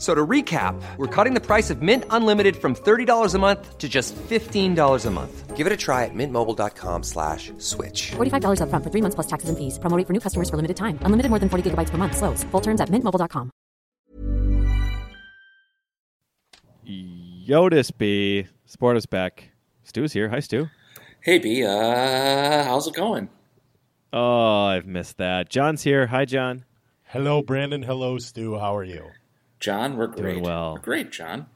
So to recap, we're cutting the price of Mint Unlimited from $30 a month to just $15 a month. Give it a try at mintmobile.com slash switch. $45 upfront for three months plus taxes and fees. Promoting for new customers for limited time. Unlimited more than 40 gigabytes per month. Slows. Full terms at mintmobile.com. Yotis B. Sport is back. Stu's here. Hi, Stu. Hey B, uh, how's it going? Oh, I've missed that. John's here. Hi, John. Hello, Brandon. Hello, Stu. How are you? John, we're great. Doing well. We're great, John.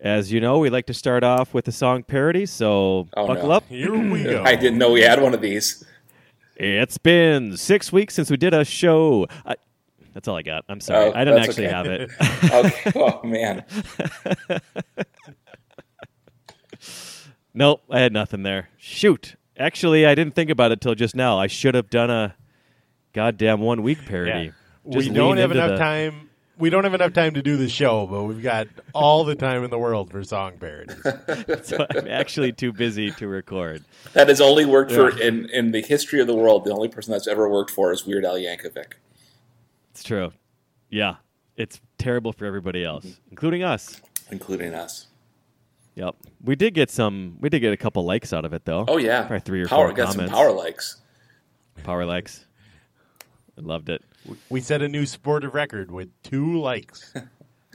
As you know, we like to start off with a song parody, so Oh, buckle no. up. Here we go. I didn't know we had one of these. It's been six weeks since we did a show. I, that's all I got. I'm sorry. Oh, I didn't actually okay. have it. Okay. oh man. nope, I had nothing there. Shoot. Actually, I didn't think about it till just now. I should have done a goddamn one week parody. Yeah. Just we don't have enough the- time. We don't have enough time to do the show, but we've got all the time in the world for song parodies. So I'm actually too busy to record. That has only worked for in in the history of the world. The only person that's ever worked for is Weird Al Yankovic, It's true. Yeah. It's terrible for everybody else, mm-hmm. including us. including us. Yep. We did get some we did get a couple likes out of it though. Oh yeah, Probably three or power. four got comments. some power likes. Power likes. I loved it. We set a new sportive record with two likes.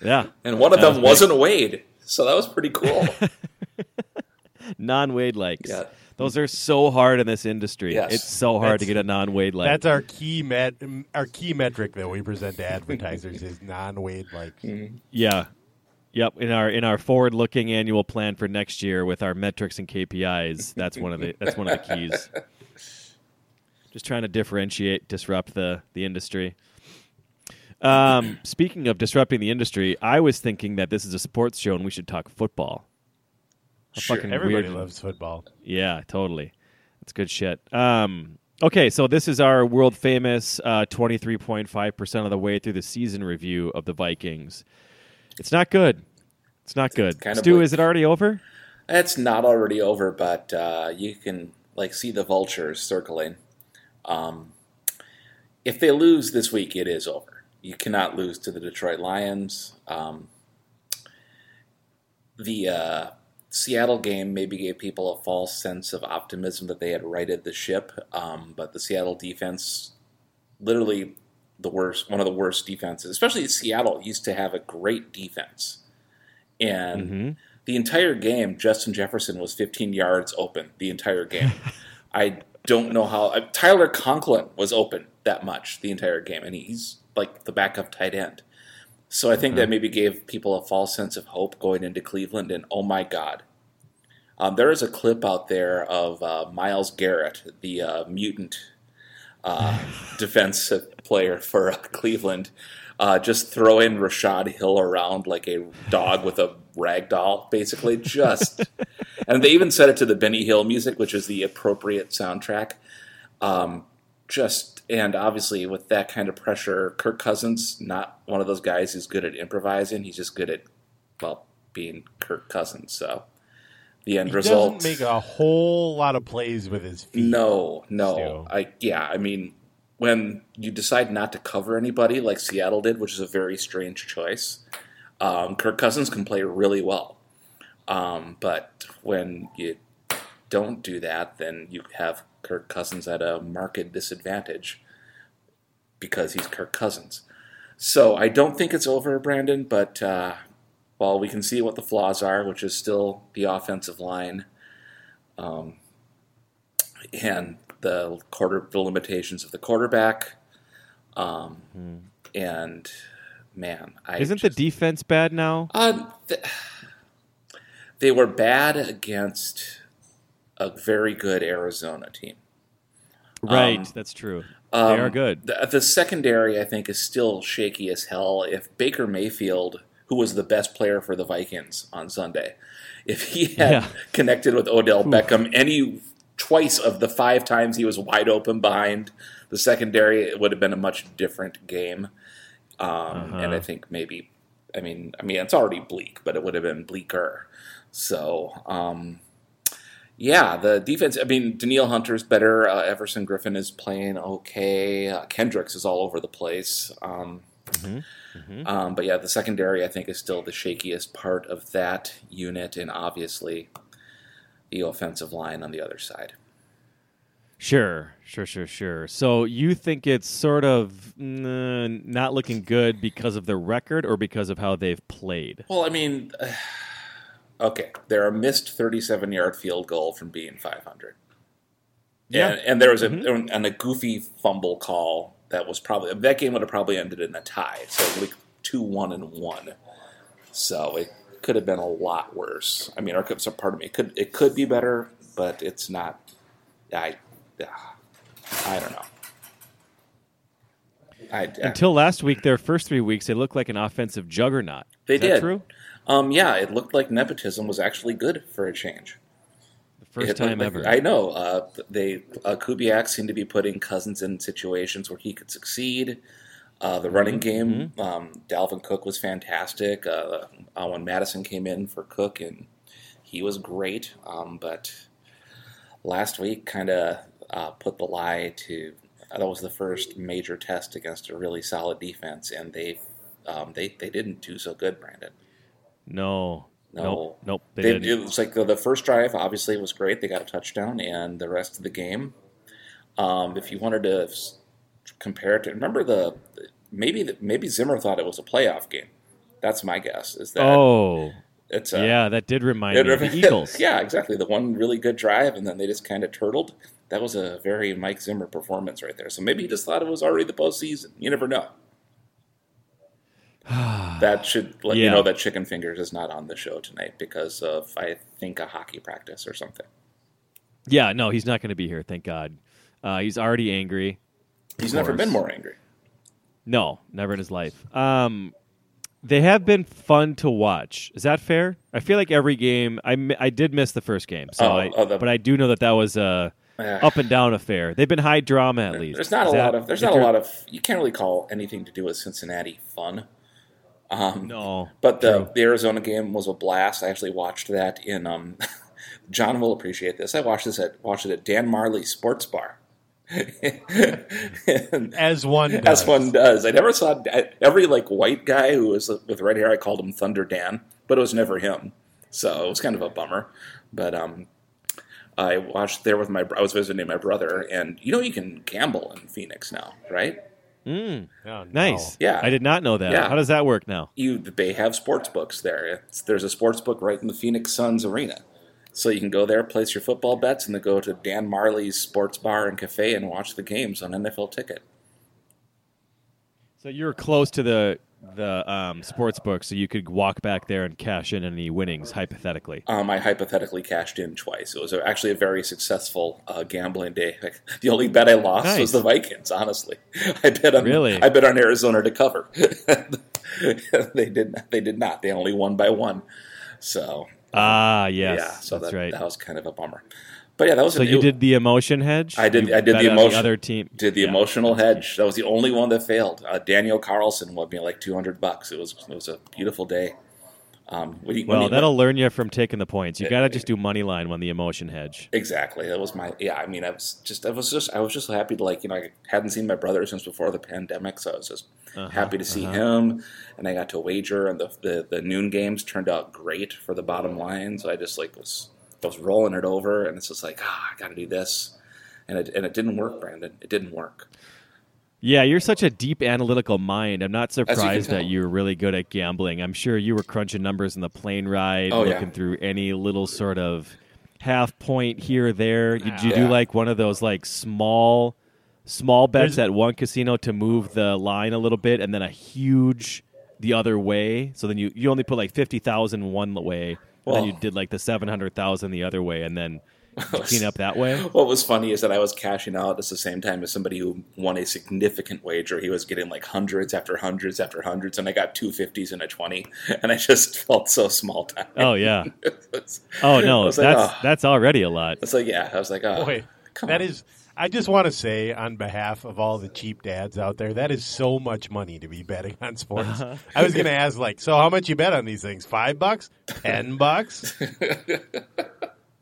Yeah. And one of them was wasn't Wade, so that was pretty cool. Non Wade likes. Yeah. Those are so hard in this industry. Yes. It's so hard to get a non Wade like. That's our key met our key metric that we present to advertisers is non-Wade likes. Mm-hmm. Yeah. Yep. In our in our forward looking annual plan for next year with our metrics and KPIs, that's one of the that's one of the keys. Just trying to differentiate, disrupt the the industry. Um, speaking of disrupting the industry, I was thinking that this is a sports show and we should talk football. How Sure. Everybody weird. loves football. Yeah, totally. That's good shit. Um, okay, so this is our world famous uh, 23.5% of the way through the season review of the Vikings. It's not good. It's not good. kind Stu, like- is it already over? It's not already over, but uh, you can like see the vultures circling. Um, if they lose this week, it is over. You cannot lose to the Detroit Lions. Um, the uh, Seattle game maybe gave people a false sense of optimism that they had righted the ship, um, but the Seattle defense, literally the worst, one of the worst defenses, especially Seattle used to have a great defense, and the entire game, Justin Jefferson was 15 yards open the entire game. I don't know how uh, Tyler Conklin was open that much the entire game, and he's like the backup tight end. So I think that maybe gave people a false sense of hope going into Cleveland. And oh my God, um, there is a clip out there of uh, Myles Garrett, the uh, mutant uh, defensive player for uh, Cleveland, uh, just throwing Rashod Hill around like a dog with a rag doll, basically. Just, and they even set it to the Benny Hill music, which is the appropriate soundtrack. Um, just and obviously with that kind of pressure, Kirk Cousins not one of those guys who's good at improvising. He's just good at well being Kirk Cousins. So the end He result doesn't make a whole lot of plays with his feet. no, no. I yeah, I mean when you decide not to cover anybody like Seattle did, which is a very strange choice, um, Kirk Cousins can play really well. Um, but when you don't do that, then you have Kirk Cousins at a marked disadvantage because he's Kirk Cousins. So I don't think it's over, Brandon. But uh, while we can see what the flaws are, which is still the offensive line, um, and the quarter the limitations of the quarterback. Um, and man, I Isn't the defense bad now? Uh, th- they were bad against a very good Arizona team. Right, Um, that's true. they are Um, good. The, the secondary, I think, is still shaky as hell. If Baker Mayfield, who was the best player for the Vikings on Sunday, if he had Yeah. connected with Odell Beckham any twice of the five times he was wide open behind the secondary, it would have been a much different game. Um, And I think maybe, I mean, I mean, it's already bleak, but it would have been bleaker. So, um, yeah, the defense. I mean, Danielle Hunter's better. Uh, Everson Griffen is playing okay. Uh, Kendricks is all over the place. Um, Um, but yeah, the secondary I think is still the shakiest part of that unit, and obviously the offensive line on the other side. Sure, sure, sure, sure. So you think it's sort of mm, not looking good because of the record or because of how they've played? Well, I mean, okay, they're a missed 37 yard field goal from being 500. Yeah. And, and there was a and a goofy fumble call that was probably that game would have probably ended in a tie. So like two one and one. So it could have been a lot worse. I mean, or could, so part of me it could it could be better, but it's not. I I don't know. I, Until last week, their first three weeks, they looked like an offensive juggernaut. They Is did. true? um, yeah, it looked like nepotism was actually good for a change. The first It time like- ever. I know. Uh, they uh, Kubiak seemed to be putting Cousins in situations where he could succeed. Uh, the running Mm-hmm. game, um, Dalvin Cook was fantastic. Uh, uh, when Mattison came in for Cook, and he was great. Um, but last week, kind of uh, put the lie to. That was the first major test against a really solid defense, and they um, they they didn't do so good, Brandon. no, No. nope, nope. They, They, didn't. it was like the, the first drive, obviously, was great. They got a touchdown, and the rest of the game, um, if you wanted to compare it to, remember the maybe the, maybe Zimmer thought it was a playoff game. That's my guess. Is that oh, it's a, yeah, that did remind it- me of the Eagles. yeah, exactly. The one really good drive, and then they just kind of turtled. That was a very Mike Zimmer performance right there. So maybe he just thought it was already the postseason. You never know. that should let you know that Chicken Fingers is not on the show tonight because of I think a hockey practice or something. Yeah, no, he's not going to be here. Thank God. Uh, he's already angry. He's never been more angry. No, never in his life. Um, they have been fun to watch. Is that fair? I feel like every game. I, I did miss the first game, so Oh, I, oh, the- but I do know that that was a Ah. up and down affair. They've been high drama at least. There's not Is a that- lot of there's not a you're- lot of you can't really call anything to do with Cincinnati fun. Um, No, But the, true. the Arizona game was a blast. I actually watched that in. Um, John will appreciate this. I watched this at watched it at Dan Majerle Sports Bar. And As one does. as one does. I never saw every like white guy who was with red hair. I called him Thunder Dan, but it was never him. So it was kind of a bummer. But um, I watched there with my. I was visiting my brother, and you know you can gamble in Phoenix now, right? Oh, no. nice. Yeah. I did not know that. Yeah. How does that work now? you they have sports books there. It's, there's a sports book right in the Phoenix Suns arena, so you can go there, place your football bets, and then go to Dan Majerle's Sports Bar and Cafe and watch the games on NFL Ticket. So you're close to the the um, sports book, so you could walk back there and cash in any winnings hypothetically. Um, I hypothetically cashed in twice. It was actually a very successful uh, gambling day. The only bet I lost Nice. was the Vikings. Honestly, I bet on Really? I bet on Arizona to cover. they did they did not. They only won by one. So Ah, yes, yeah, so that's that, right. that was kind of a bummer. But yeah, that was so an- you it- did the emotion hedge. I did. You I did the on emotion. other team Did the Yeah. emotional hedge. That was the only one that failed. Uh, Daniel Carlson won me like two hundred bucks. It was it was a beautiful day. Um, when you- Well, that'll learn you from taking the points. You got to just do money line when the emotion hedge. exactly. That was my yeah. I mean, I was just I was just I was just happy to like you know I hadn't seen my brother since before the pandemic, so I was just Uh-huh, happy to see him. And I got to wager, and the, the the noon games turned out great for the bottom line. So I just like was I was rolling it over, and it's just like ah, I got to do this, and it and it didn't work, Brandon. It didn't work. Yeah, you're such a deep analytical mind. I'm not you surprised that you're really good at gambling. I'm sure you were crunching numbers in the plane ride, Oh, yeah. looking through any little sort of half point here or there. Did you do like one of those like small small bets There's- at one casino to move the line a little bit, and then a huge the other way. So then you you only put like fifty thousand one way, and then you did like the seven hundred thousand the other way, and then you clean up that way. What was funny is that I was cashing out at the same time as somebody who won a significant wager. He was getting like hundreds after hundreds after hundreds, and I got two fifties and a twenty, and I just felt so small time. Oh yeah. It's- Oh no, that's like, oh. that's already a lot. It's like yeah, I was like, oh, Boy, come that on. is. I just want to say, on behalf of all the cheap dads out there, that is so much money to be betting on sports. Uh-huh. I was going to ask, like, so how much you bet on these things? Five bucks? Ten bucks?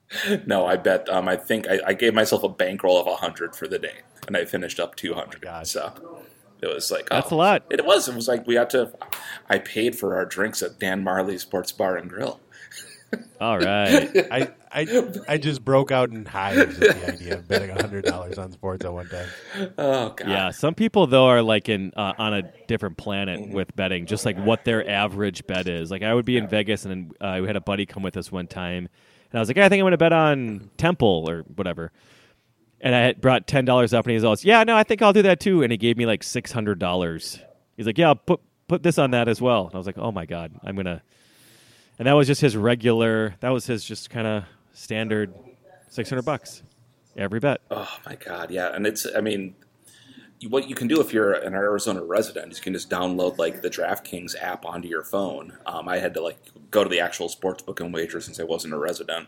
No, I bet. Um, I think I, I gave myself a bankroll of hundred for the day, and I finished up two hundred. gosh. so it was like That's oh, a lot. It was. It was like we had to. I paid for our drinks at Dan Majerle Sports Bar and Grill. All right. I, I, I just broke out in hives at the idea of betting hundred dollars on sports at one time. Oh god. Yeah, some people though are like in uh, on a different planet Mm-hmm. with betting, just like what their average bet is. Like I would be in Vegas, and uh, we had a buddy come with us one time, and I was like, "Hey, I think I'm going to bet on Temple or whatever. And I had brought ten dollars up, and he was all, "Yeah, no, I think I'll do that too." And he gave me like six hundred dollars. He's like, "Yeah, I'll put put this on that as well." And I was like, "Oh my god, I'm gonna." And that was just his regular. That was his just kind of standard, six hundred bucks every bet. Oh my god, yeah, and it's I mean, what you can do if you're an Arizona resident is you can just download like the DraftKings app onto your phone. Um, I had to like go to the actual sports book and wager since I wasn't a resident.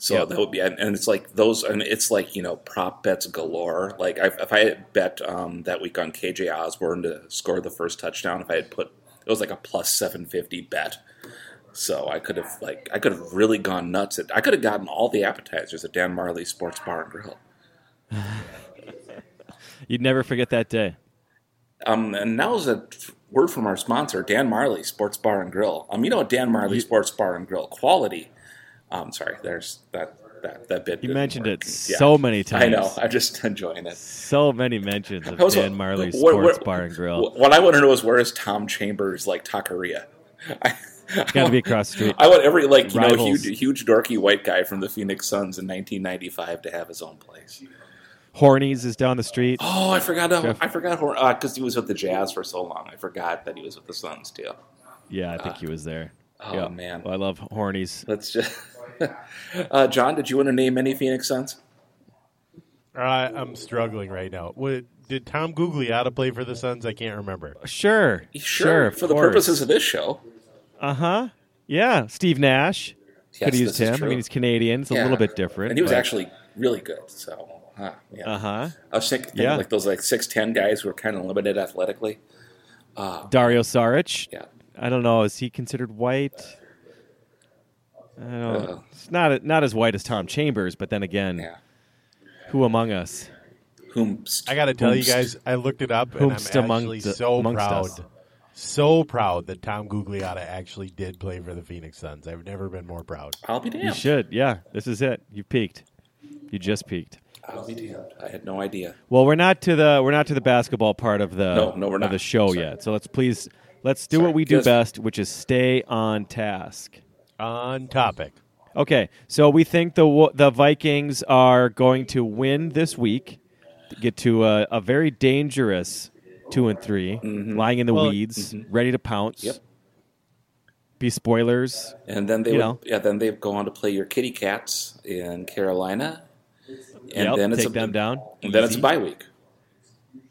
So Yep. that would be, and and it's like those, and it's like you know prop bets galore. Like I, if I had bet um, that week on KJ Osborne to score the first touchdown, if I had put it was like a plus seven fifty bet. So I could have like I could have really gone nuts. At, I could have gotten all the appetizers at Dan Majerle Sports Bar and Grill. You'd never forget that day. Um, and now is a word from our sponsor, Dan Majerle Sports Bar and Grill. Um, you know, Dan Majerle Sports Bar and Grill quality. Um, sorry, there's that that that bit. You mentioned work. it so many times. I know. I'm just enjoying it. So many mentions of was- Dan Majerle Sports Bar and Grill. What I want to know is where is Tom Chambers like taqueria? I, Got to be across the street. I want every like you know huge huge dorky white guy from the Phoenix Suns in 1995 to have his own place. Hornies is down the street. Oh, I forgot. Uh, I forgot because he was with the Jazz for so long. I forgot that he was with the Suns too. Yeah, I think he was there. Oh Yeah. man, Well, I love Hornies. let's just. uh, John, did you want to name any Phoenix Suns? Uh, I'm struggling right now. What, did Tom Googly Gugliotta play for the Suns? I can't remember. Sure, Sure, of for the course. purposes of this show. Uh huh. Yeah, Steve Nash. Yes, Could have used this him. I mean, he's Canadian. It's a little bit different. and he was but- actually really good. So, huh, yeah. Uh huh. I was thinking Yeah. like those like six ten guys who are kind of limited athletically. Dario Saric. Yeah, I don't know. Is he considered white? I don't know. Uh. It's not not as white as Tom Chambers, but then again, yeah. who among us? Whom I got to tell you guys, I looked it up, and I'm actually the- so proud, us. so proud that Tom Gugliotta actually did play for the Phoenix Suns. I've never been more proud. I'll be damned. You should. Yeah, this is it. You peaked. You just peaked. I'll be damned. I had no idea. Well, we're not to the we're not to the basketball part of the No, no, we're of not. the show Sorry. yet. So let's please let's do Sorry. what we do Yes. best, which is stay on task. On topic. Okay, so we think the the Vikings are going to win this week, get to a, a very dangerous two and 3 lying in the Well, weeds, ready to pounce. Mm-hmm. Yep. Be spoilers. And then they would, yeah, then they go on to play your Kitty Cats in Carolina, and Yep, then it's take a, them down. And then it's Easy. bye week.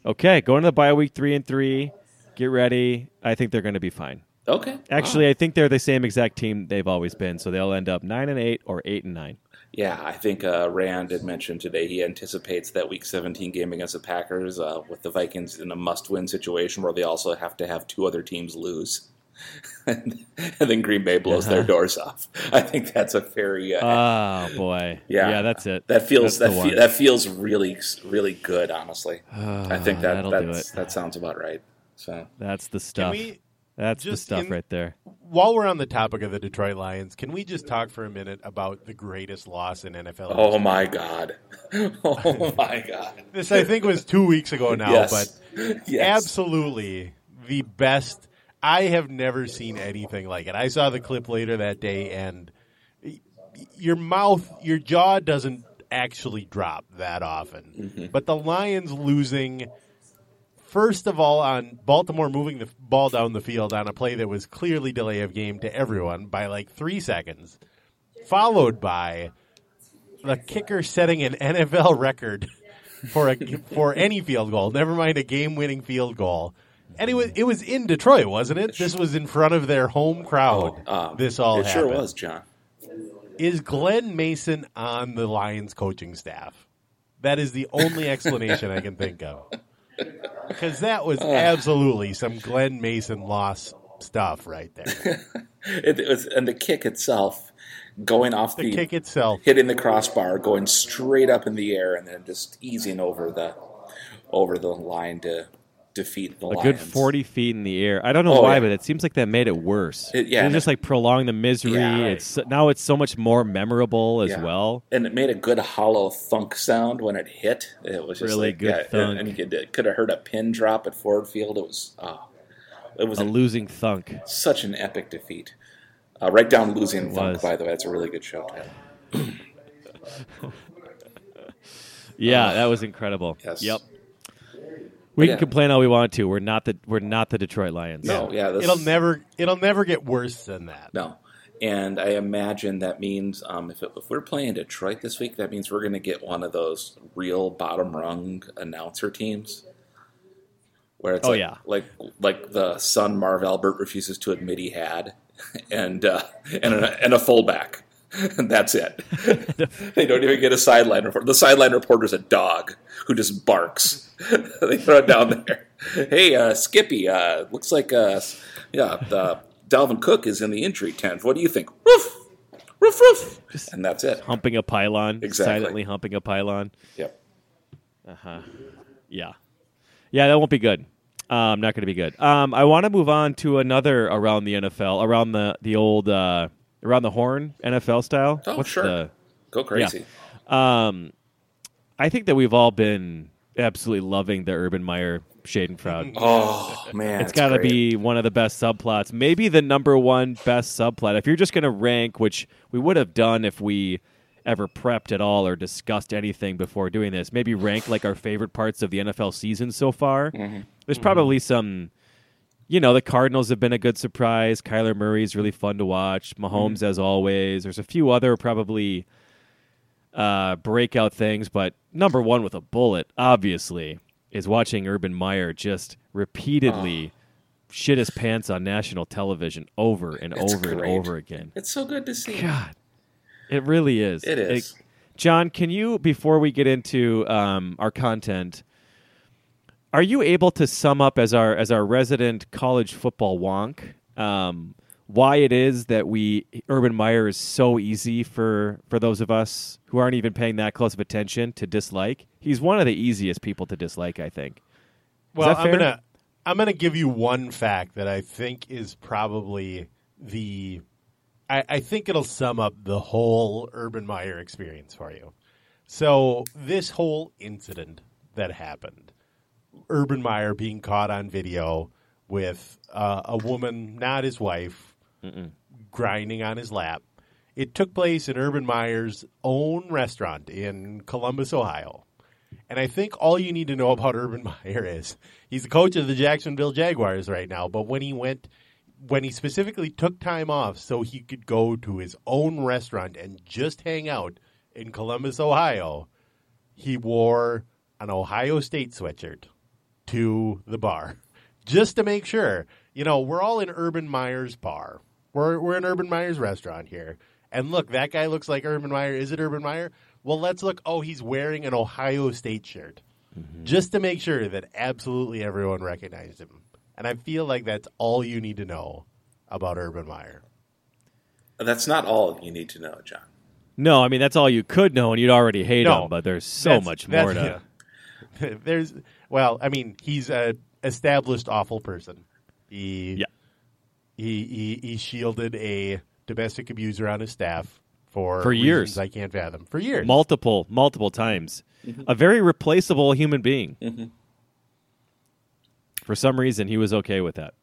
Okay, going to the bye week three and three. Get ready. I think they're going to be fine. Okay. Actually, I think they're the same exact team they've always been, so they'll end up nine and eight or eight and nine. Yeah, I think uh, Rand had mentioned today he anticipates that Week 17 game against the Packers uh, with the Vikings in a must-win situation where they also have to have two other teams lose, and, then Green Bay blows their doors off. I think that's a very uh, Oh boy, yeah, yeah, that's it. That feels That's that fe- that feels really really good. Honestly, I think that that'll do that's, it. that sounds about right. So That's the Can stuff. we, That's the stuff in- right there. while we're on the topic of the Detroit Lions, can we just talk for a minute about the greatest loss in NFL? oh history? my god, oh my god, This I think was two weeks ago now, yes, but yes. absolutely the best. I have never seen anything like it. I saw the clip later that day, and your mouth, your jaw doesn't actually drop that often. Mm-hmm. But the Lions losing, first of all, on Baltimore moving the ball down the field on a play that was clearly delay of game to everyone by like three seconds, followed by the kicker setting an NFL record for a for any field goal. Never mind a game winning field goal. And it was it was in Detroit, wasn't it? This was in front of their home crowd. Um, this all it happened. sure was, John. Is Glen Mason on the Lions coaching staff? That is the only explanation I can think of. Because that was absolutely some Glen Mason loss stuff right there. It, it was, and the kick itself, going off The the, kick itself. hitting the crossbar, going straight up in the air, and then just easing over the over the line to defeat the a Lions. good 40 feet in the air. I don't know Oh, why, yeah. but it seems like that made it worse. It- yeah, It just like prolonged the misery. Yeah. It's now it's so much more memorable as Yeah. well. and it made a good hollow thunk sound when it hit. It was just Really like, good thunk. and you could, it could have heard a pin drop at Ford Field. It was, oh, it was A an- losing thunk. such an epic defeat. Uh, write down losing thunk, by the way. that's a really good show title. Yeah, that was incredible. Yes. Yep. We Yeah. can complain all we want to. We're not the we're not the Detroit Lions. No, yeah, this, It'll never it'll never get worse than that. No. And I imagine that means um, if, it, if we're playing Detroit this week, that means we're going to get one of those real bottom rung announcer teams, where it's Oh, like, yeah. like like the son Marv Albert refuses to admit he had, and uh, and a, and a fullback, and that's it. they don't even get a sideline report. The sideline reporter is a dog who just barks. they throw it down there. Hey, uh, Skippy, uh, looks like uh, yeah, the Dalvin Cook is in the injury tent. What do you think? Roof, roof, roof, and that's it. Humping a pylon. Exactly. Silently humping a pylon. Yep. Uh huh. Yeah. Yeah, that won't be good. Um, not going to be good. Um, I want to move on to another around the NFL, around the the old uh, around the horn NFL style. Oh, What's sure. the- Go crazy. Um, I think that we've all been absolutely loving the Urban Meyer Schadenfreude. Oh man, it's got to be one of the best subplots, maybe the number one best subplot. If you're just going to rank, which we would have done if we ever prepped at all or discussed anything before doing this, maybe rank like our favorite parts of the NFL season so far. There's probably some. You know, the Cardinals have been a good surprise. Kyler Murray's really fun to watch. Mahomes, as always. There's a few other probably uh, breakout things, but number one with a bullet, obviously, is watching Urban Meyer just repeatedly shit his pants on national television over and It's over great. and over again. It's so good to see. God, it really is. It is. John, can you, before we get into um, our content, are you able to sum up as our as our resident college football wonk um, why it is that we Urban Meyer is so easy for for those of us who aren't even paying that close of attention to dislike? He's one of the easiest people to dislike, I think. Well, I'm gonna I'm gonna give you one fact that I think is probably the I, I think it'll sum up the whole Urban Meyer experience for you. So this whole incident that happened, Urban Meyer being caught on video with uh, a woman, not his wife, grinding on his lap. It took place in Urban Meyer's own restaurant in Columbus, Ohio. And I think all you need to know about Urban Meyer is he's the coach of the Jacksonville Jaguars right now. But when he went, when he specifically took time off so he could go to his own restaurant and just hang out in Columbus, Ohio, he wore an Ohio State sweatshirt to the bar just to make sure. You know, we're all in Urban Meyer's bar. We're we're in Urban Meyer's restaurant here. And look, that guy looks like Urban Meyer. Is it Urban Meyer? Well, let's look. Oh, he's wearing an Ohio State shirt. Mm-hmm. Just to make sure that absolutely everyone recognized him. And I feel like that's all you need to know about Urban Meyer. That's not all you need to know, John. No, I mean that's all you could know, and you'd already hate No, him. But there's so much more to. that's- There's well, I mean, he's a established awful person. He Yeah. he he, he shielded a domestic abuser on his staff for For years. I can't fathom for years. multiple multiple times mm-hmm. a very replaceable human being mm-hmm. for some reason he was okay with that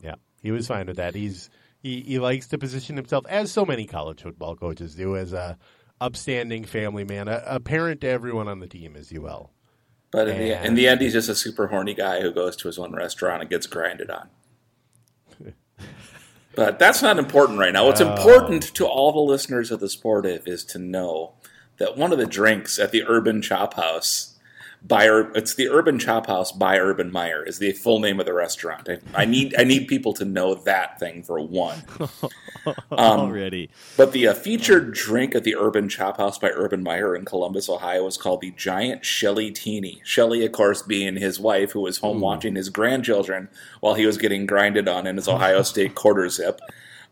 yeah, he was fine with that. He's he, he likes to position himself as so many college football coaches do as a upstanding family man, a, a parent to everyone on the team, as you will. But in the, in the end, he's just a super horny guy who goes to his own restaurant and gets grinded on. but that's not important right now. What's important oh. to all the listeners of the Sportive is to know that one of the drinks at the Urban Chop House by Ur- it's the Urban Chop House by Urban Meyer is the full name of the restaurant. I, I need I need people to know that thing for one. Already. But the uh, featured drink at the Urban Chop House by Urban Meyer in Columbus, Ohio, was called the Giant Shelly Teeny. Shelly, of course, being his wife, who was home watching his grandchildren while he was getting grinded on in his Ohio State quarter zip.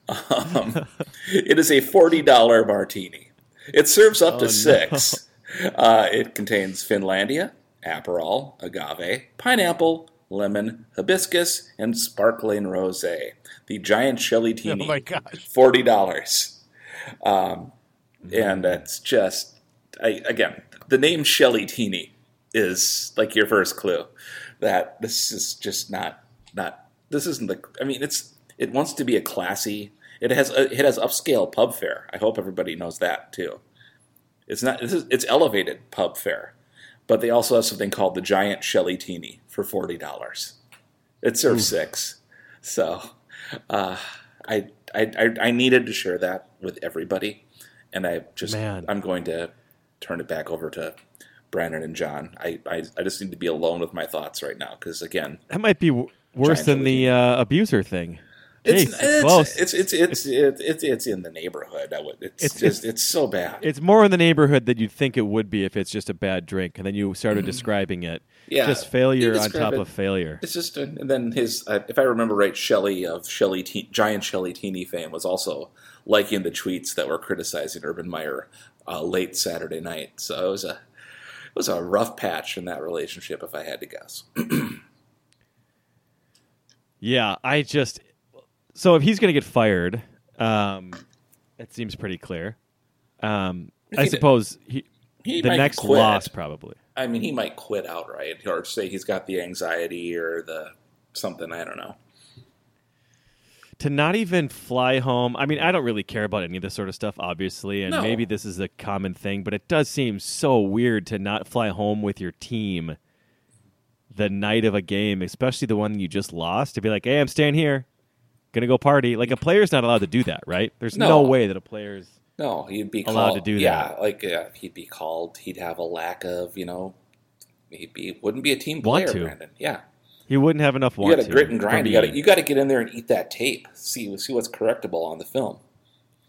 Um, it is a forty dollar martini. It serves up to six. Uh, it contains Finlandia, Aperol, agave, pineapple, lemon, hibiscus, and sparkling rosé. The Giant Shelly Teeny. Oh my gosh. forty dollars, um, and that's just I, again the name Shelly Teeny is like your first clue that this is just not not this isn't the I mean it's it wants to be a classy it has a, it has upscale pub fare. I hope everybody knows that too it's not this is, it's elevated pub fare but they also have something called the Giant Shelly Teeny for forty dollars it serves six so uh, I, I I I needed to share that with everybody, and I just Man. I'm going to turn it back over to Brandon and John. I I, I just need to be alone with my thoughts right now because again, That might be w- worse than the uh, abuser thing. It's it's, close. it's it's it's it's it's it's in the neighborhood. I would, it's, It's- just it's so bad. It's more in the neighborhood that you'd think it would be if it's just a bad drink, and then you started describing it. Mm-hmm. Yeah, just failure on top it. of failure. It's just, and then his, if I remember right, Shelley of Shelley Te- Giant Shelley Teeny fame was also liking the tweets that were criticizing Urban Meyer uh, late Saturday night. So it was a, it was a rough patch in that relationship, if I had to guess. Yeah, I just so if he's going to get fired, um, it seems pretty clear. Um, I he suppose he, He the next quit. loss probably. I mean, he might quit outright, or say he's got the anxiety or the something. I don't know. to not even fly home. I mean, I don't really care about any of this sort of stuff, obviously, and No. maybe this is a common thing, but it does seem so weird to not fly home with your team the night of a game, especially the one you just lost, to be like, "Hey, I'm staying here, gonna go party." Like a player's not allowed to do that, right? There's no, No. way that a player's No, he'd be Allowed called, to do yeah, that. like uh, he'd be called. He'd have a lack of, you know, he'd be wouldn't be a team Want player. Brandon. Yeah, he wouldn't have enough. you got to grit and grind. You got to you got to get in there and eat that tape. See see what's correctable on the film.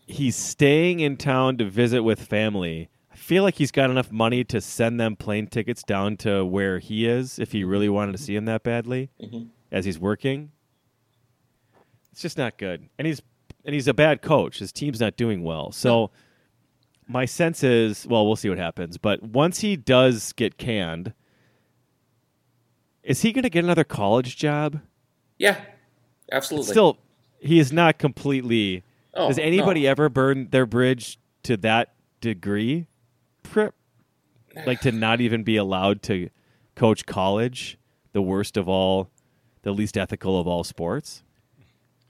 he's staying in town to visit with family. I feel like he's got enough money to send them plane tickets down to where he is if he really wanted to see him that badly as he's working. It's just not good. And he's and he's a bad coach. His team's not doing well. So my sense is, well, we'll see what happens, but once he does get canned, is he going to get another college job? Yeah, absolutely. Still, he is not completely. Oh, does anybody no. ever burn their bridge to that degree? Like to not even be allowed to coach college, the worst of all, the least ethical of all sports?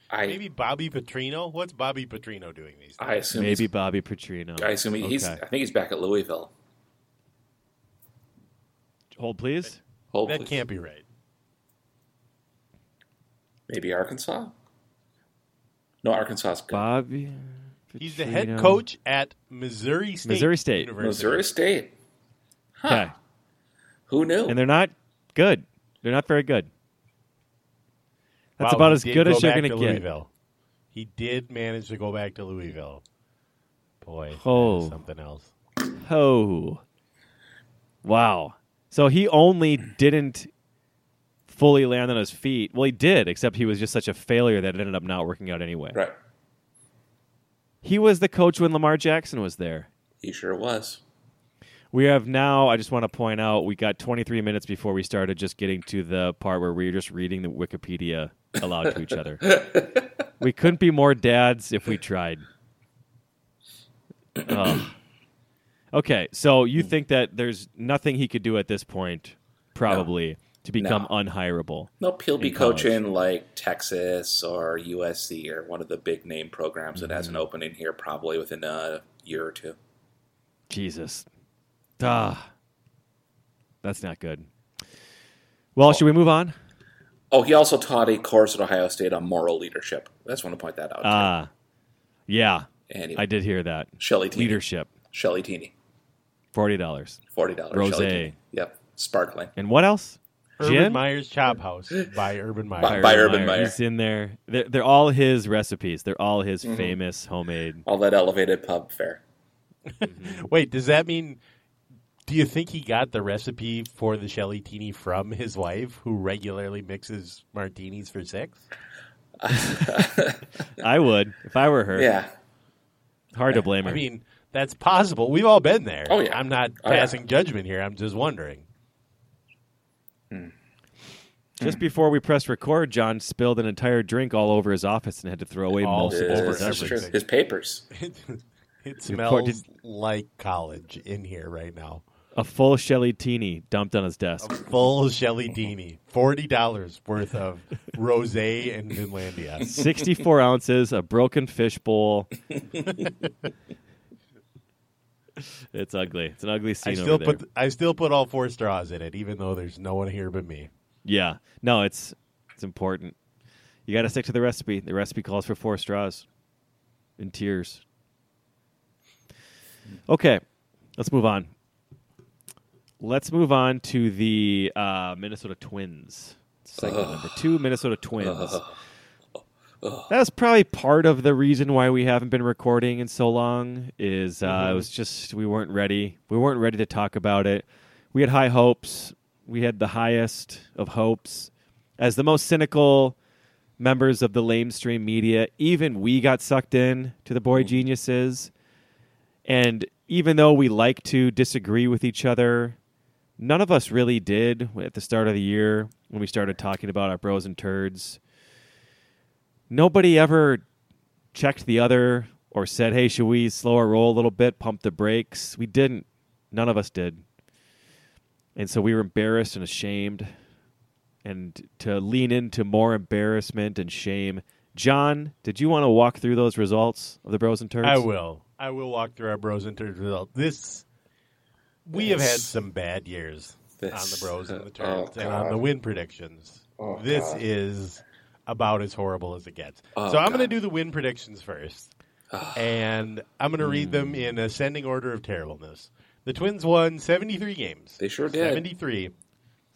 I Maybe Bobby Petrino. What's Bobby Petrino doing these days? I assume Maybe Bobby Petrino. I assume he- he's. I think he's back at Louisville. Hold, please. Hopefully, that can't be right. maybe Arkansas. No, Arkansas's good. Bobby. He's the head coach at Missouri State. Missouri State. University. Missouri State. Huh. Okay. Who knew? And they're not good. They're not very good. That's Wow, about as good go as you're going to to get. Louisville. He did manage to go back to Louisville. Boy, Oh. something else. Oh. Wow. So he only didn't fully land on his feet. Well, he did, except he was just such a failure that it ended up not working out anyway. right. He was the coach when Lamar Jackson was there. He sure was. We have now, I just want to point out, we got 23 minutes before we started just getting to the part where we were just reading the Wikipedia aloud to each other. we couldn't be more dads if we tried. Ugh. Okay, so you think that there's nothing he could do at this point, probably, to become No. unhireable? Nope, he'll be college. coaching like Texas or USC or one of the big name programs that Mm-hmm. has an opening here probably within a year or two. Jesus. Ah. That's not good. Well, should we move on? Oh, he also taught a course at Ohio State on moral leadership. I just want to point that out. Ah. yeah. Anyway. I did hear that. Shelly Teeny. Leadership. Shelly Teeny. $40. Forty dollars. Rosé. Yep. Sparkling. And what else? Urban Gin? Meyer's Chop House by Urban Meyer. By- by Urban Meyer. He's in there. They're, they're all his recipes. They're all his Mm-hmm. famous homemade. All that elevated pub fare. Wait, does that mean? Do you think he got the recipe for the Shelly Teeny from his wife, who regularly mixes martinis for six? I would if I were her. Yeah. Hard to blame her. I mean, that's possible. We've all been there. Oh, yeah. I'm not Oh, yeah. passing judgment here. I'm just wondering. Hmm. Just before we pressed record, John spilled an entire drink all over his office and had to throw away All most of his That's true. everything. His papers. It poor- smells like college in here right now. A full Shelly Teeny dumped on his desk. A full Shelly. Forty dollars worth of rosé and Finlandia. 64 ounces, a broken fish bowl. it's ugly. It's an ugly I scene still over there. put I still put all four straws in it, even though there's no one here but me. yeah. No, it's it's important. You got to stick to the recipe. The recipe calls for four straws and tears. Okay, let's move on. Let's move on to the uh, Minnesota Twins. Segment number two, Minnesota Twins. That's probably part of the reason why we haven't been recording in so long. Is uh, it was just we weren't ready. We weren't ready to talk about it. We had high hopes. We had the highest of hopes. As the most cynical members of the lamestream media, even we got sucked in to the boy geniuses. And even though we like to disagree with each other, none of us really did at the start of the year when we started talking about our bros and turds. Nobody ever checked the other or said, hey, should we slow our roll a little bit, pump the brakes? We didn't. None of us did. And so we were embarrassed and ashamed. And to lean into more embarrassment and shame, John, did you want to walk through those results of the bros and turds? I will. I will walk through our bros and turds results. This we have had some bad years on the bros and the oh, and on the win predictions. Oh, this God. is about as horrible as it gets. Oh, so I'm going to do the win predictions first, and I'm going to read them Hmm. in ascending order of terribleness. The Twins won 73 games. They sure did. 73.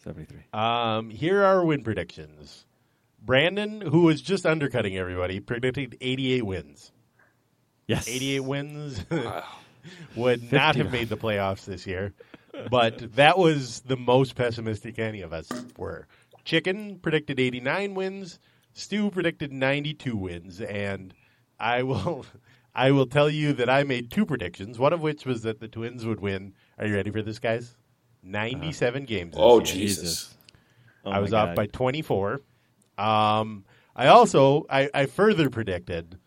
73. Um, here are our win predictions. Brandon, who was just undercutting everybody, predicted 88 wins. Yes. 88 wins would not have made the playoffs this year. But that was the most pessimistic any of us were. Chicken predicted 89 wins. Stu predicted 92 wins, and I will, I will tell you that I made two predictions. One of which was that the Twins would win. Are you ready for this, guys? 97 games. this Oh, year. Jesus. Oh I my was off God. by 24. Um, I also I, I further predicted,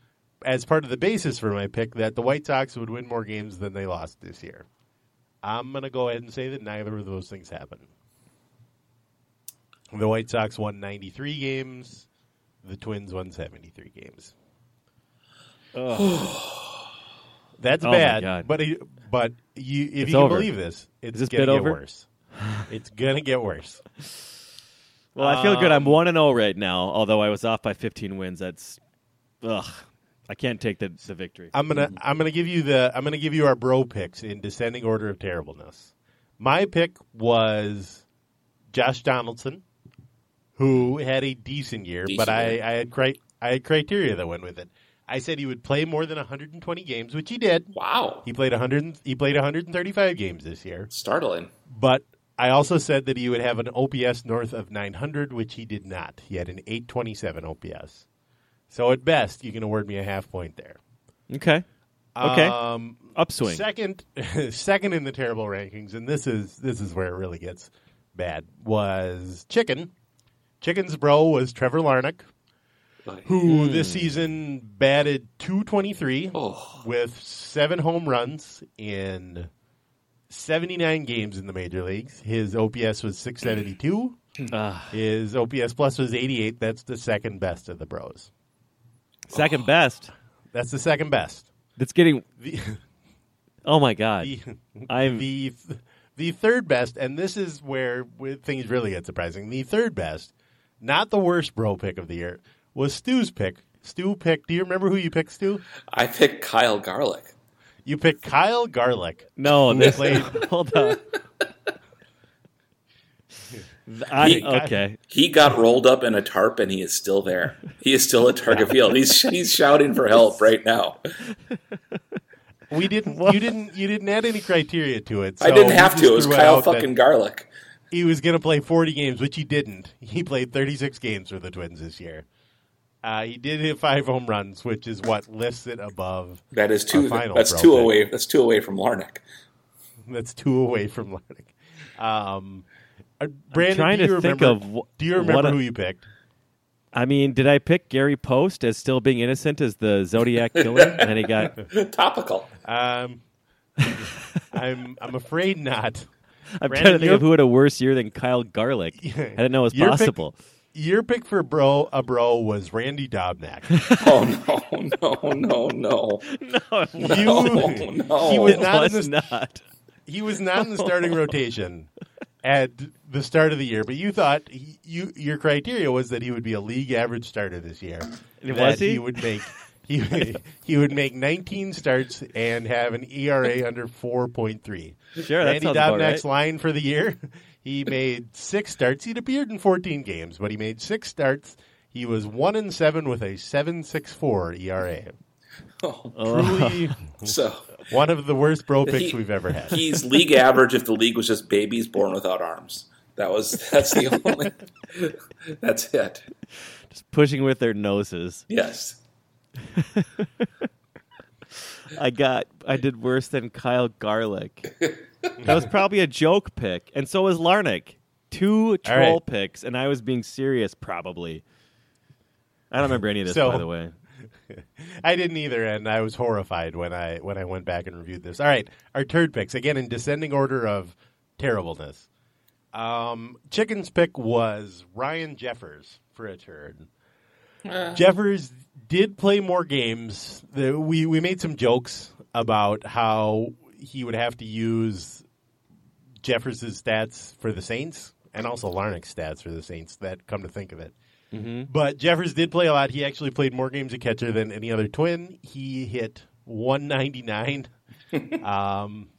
as part of the basis for my pick, that the White Sox would win more games than they lost this year. I'm going to go ahead and say that neither of those things happened. The White Sox won 93 games. The Twins won 73 games. That's Oh my bad, God. but but you, if It's you can over. believe this, it's this gonna get over? worse. It's gonna get worse. Well, I feel good. I'm Um, 1 and 0 right now, although I was off by 15 wins. That's ugh. I can't take the, the victory. I'm gonna mm-hmm. I'm gonna give you the I'm gonna give you our bro picks in descending order of terribleness. My pick was Josh Donaldson, who had a decent year, Decent but I, year. I had cri- I had criteria that went with it. I said he would play more than 120 games, which he did. Wow. He played 100 he played 135 games this year. Startling. But I also said that he would have an OPS north of 900, which he did not. He had an 827 OPS. So at best, you can award me a half point there. Okay. Okay. Um, Upswing. Second, second in the terrible rankings, and this is this is where it really gets bad. Was Chicken. Chicken's bro was Trevor Larnach, who this season batted 223 Oh. with seven home runs in 79 games in the major leagues. His OPS was 672. Ah, His OPS plus was 88. That's the second best of the bros. Second best. That's the second best. That's getting The, Oh my god. The, I'm the the third best, and this is where where things really get surprising. The third best, not the worst bro pick of the year, was Stu's pick. Stu picked. Do you remember who you picked, Stu? I picked Kyle Garlick. You picked Kyle Garlick. no. This played- hold on. I, He- okay. He got rolled up in a tarp and he is still there. He is still at Target Field. He's he's shouting for help right now. We didn't. You didn't. You didn't add any criteria to it. I didn't have to. It was Kyle fucking Garlick. He was going to play 40 games, which he didn't. He played 36 games for the Twins this year. Uh, he did hit five home runs, which is what lifts it above. That is two. Final That's two away. That's two away from Larnach. That's two away from Larnach. Um, uh, Brandon, trying do you to think remember, of wh- Do you what remember a- who you picked? I mean, did I pick Gary Post as still being innocent as the Zodiac killer? and then he got. Topical. Um, I'm I'm afraid not. I'm Brandon, trying to think of who had a worse year than Kyle Garlick. I didn't know it was Your pick- possible. Your pick for bro a bro was Randy Dobnak. Oh no no no no no, You, no no. he was it not in the not. he was not in the starting rotation at the start of the year, but you thought he, you your criteria was that he would be a league average starter this year. Was That he? would make he he would make 19 starts and have an ERA under 4.3. Sure, that Randy sounds about Dobnak's right. line for the year, he made six starts. He'd appeared in 14 games, but he made six starts. He was one and seven with a 7.64 ERA. Oh, Truly so one of the worst bro picks He- we've ever had. he's league average if the league was just babies born without arms. That was that's the only. That's it. Just pushing with their noses. Yes. I got. I did worse than Kyle Garlick. that was probably a joke pick, and so was Larnach. Two troll right. picks, and I was being serious. Probably. I don't remember any of this, So- by the way. I didn't either, and I was horrified when I when I went back and reviewed this. All right, our turd picks again in descending order of terribleness. Um, Chicken's pick was Ryan Jeffers for a turd. Jeffers did play more games. The, we we made some jokes about how he would have to use Jeffers' stats for the Saints and also Larnach's stats for the Saints. That come to think of it. But Jeffers did play a lot. He actually played more games at catcher than any other twin. He hit 199. um,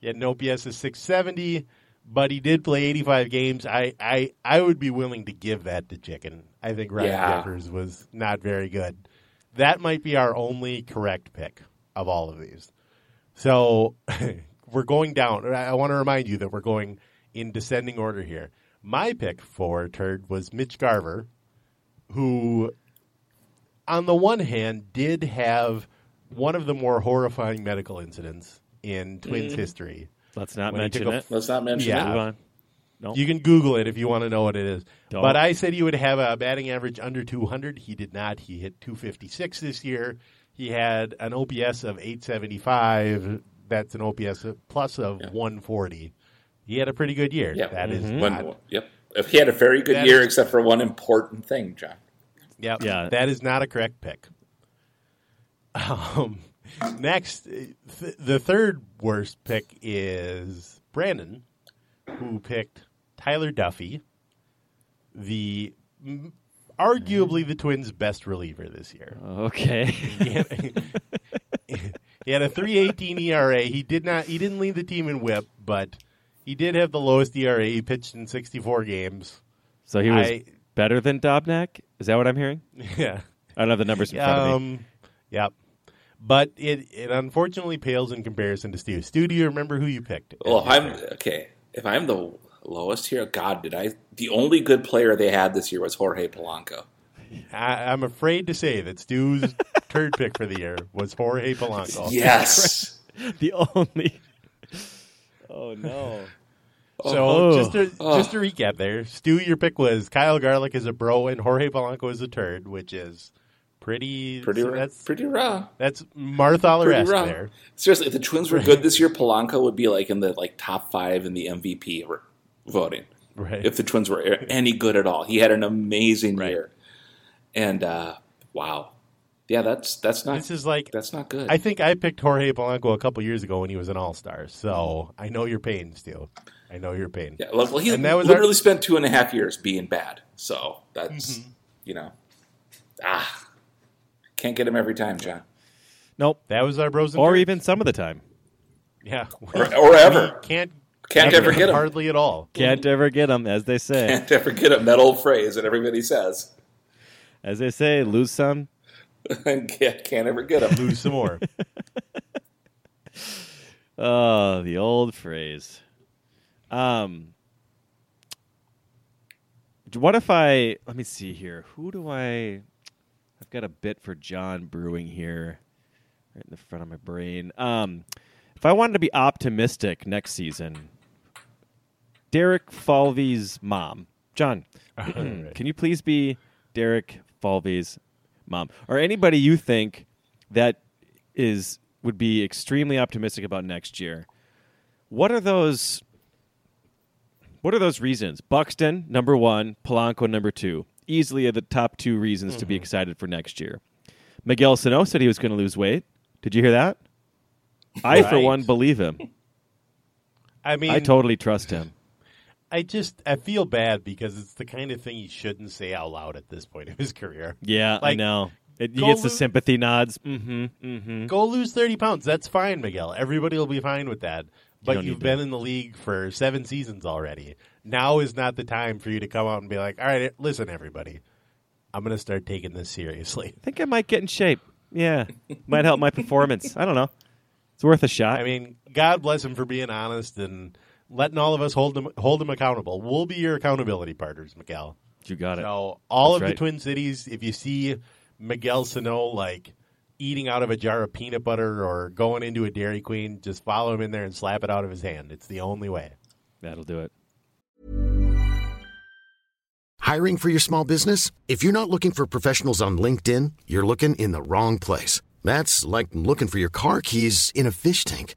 he had an OPS of 670, but he did play 85 games. I, I, I would be willing to give that to Chicken. I think Ryan Yeah. Jeffers was not very good. That might be our only correct pick of all of these. So we're going down. I want to remind you that we're going in descending order here. My pick for turd was Mitch Garver, who, on the one hand, did have one of the more horrifying medical incidents in Twins mm-hmm. history. Let's not When mention took a- it. Let's not mention Yeah. it. Move on. No. You can Google it if you want to know what it is. Don't. But I said he would have a batting average under 200. He did not. He hit 256 this year. He had an OPS of 875. That's an OPS plus of 140. He had a pretty good year. Yeah. That is mm-hmm. When- not, yep. If he had a very good That year, is- except for one important thing, John. Yep. Yeah. That is not a correct pick. Um, next, th- the third worst pick is Brandon, who picked Tyler Duffey, the m- arguably the Twins' best reliever this year. Okay. He had, he had a 3.18 ERA. He did not. He didn't lead the team in WHIP, but he did have the lowest ERA. He pitched in 64 games. so he was I- better than Dobnak. Is that what I'm hearing? Yeah. I don't have the numbers in front of me. Um, yep. But it, it unfortunately pales in comparison to Stu. Stu, do you remember who you picked? Well, if I'm okay. If I'm the lowest here, God, did I? The only good player they had this year was Jorge Polanco. I, I'm afraid to say that Stu's turd pick for the year was Jorge Polanco. Yes. The only. Oh no. So Oh. just to just to recap, there, Stu, your pick was Kyle Garlick as a bro and Jorge Polanco as a turd, which is pretty. pretty so that's pretty raw. that's Martha Pretty raw. there. Seriously, if the Twins were good this year, Polanco would be like in the like top five in the MVP voting. Right. If the Twins were any good at all, he had an amazing year. And uh, wow, Yeah, that's that's not This is like that's not good. I think I picked Jorge Polanco a couple years ago when he was an All Star. So I know your pain, Stu. I know your pain. yeah, well, he And that was literally our- spent two and a half years being bad. So that's Mm-hmm. you know, ah, can't get him every time, John, Nope. That was our bros. Or nerds. even some of the time. yeah, or, or ever. can't Can't ever get him. hardly at all. Can't ever get them, as they say. Can't ever get that old phrase that everybody says. As they say, lose some. and can't, ever get him. Lose some more. Oh, the old phrase. Um, what if I? Let me see here. Who do I? I've got a bit for John brewing here, right in the front of my brain. Um, if I wanted to be optimistic next season, Derek Falvey's mom, John, can you please be Derek Falvey's mom, or anybody you think that is would be extremely optimistic about next year? What are those? What are those reasons? Buxton, number one. Polanco, number two. Easily are the top two reasons to be mm-hmm. excited for next year. Miguel Sano said he was going to lose weight. Did you hear that? I, for one, believe him. I mean, I totally trust him. I just I feel bad because it's the kind of thing he shouldn't say out loud at this point of his career. Yeah, I know. It, he gets the sympathy nods. Mm-hmm. Mm-hmm. Go lose thirty pounds. That's fine, Miguel. Everybody will be fine with that. But don't you've been that. in the league for seven seasons already. Now is not the time for you to come out and be like, "All right, listen, everybody, I'm going to start taking this seriously." I think I might get in shape. Yeah, might help my performance. I don't know. It's worth a shot. I mean, God bless him for being honest and letting all of us hold them hold them accountable. We'll be your accountability partners, Miguel. you got it. So all That's of right. the Twin Cities, if you see Miguel Sano like eating out of a jar of peanut butter or going into a Dairy Queen, just follow him in there and slap it out of his hand. It's the only way. That'll do it. Hiring for your small business? If you're not looking for professionals on LinkedIn, you're looking in the wrong place. That's like looking for your car keys in a fish tank.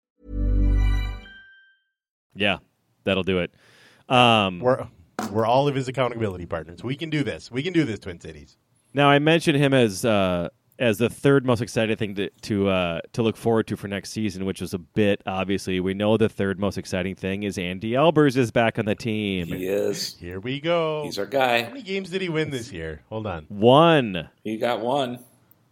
Yeah, that'll do it. Um, We're we're all of his accountability partners. We can do this. We can do this, Twin Cities. now I mentioned him as uh, as the third most exciting thing to to uh, to look forward to for next season, which was a bit obviously. We know the third most exciting thing is Andy Albers is back on the team. He is. Here we go. He's our guy. How many games did he win this year? Hold on. One. He got one.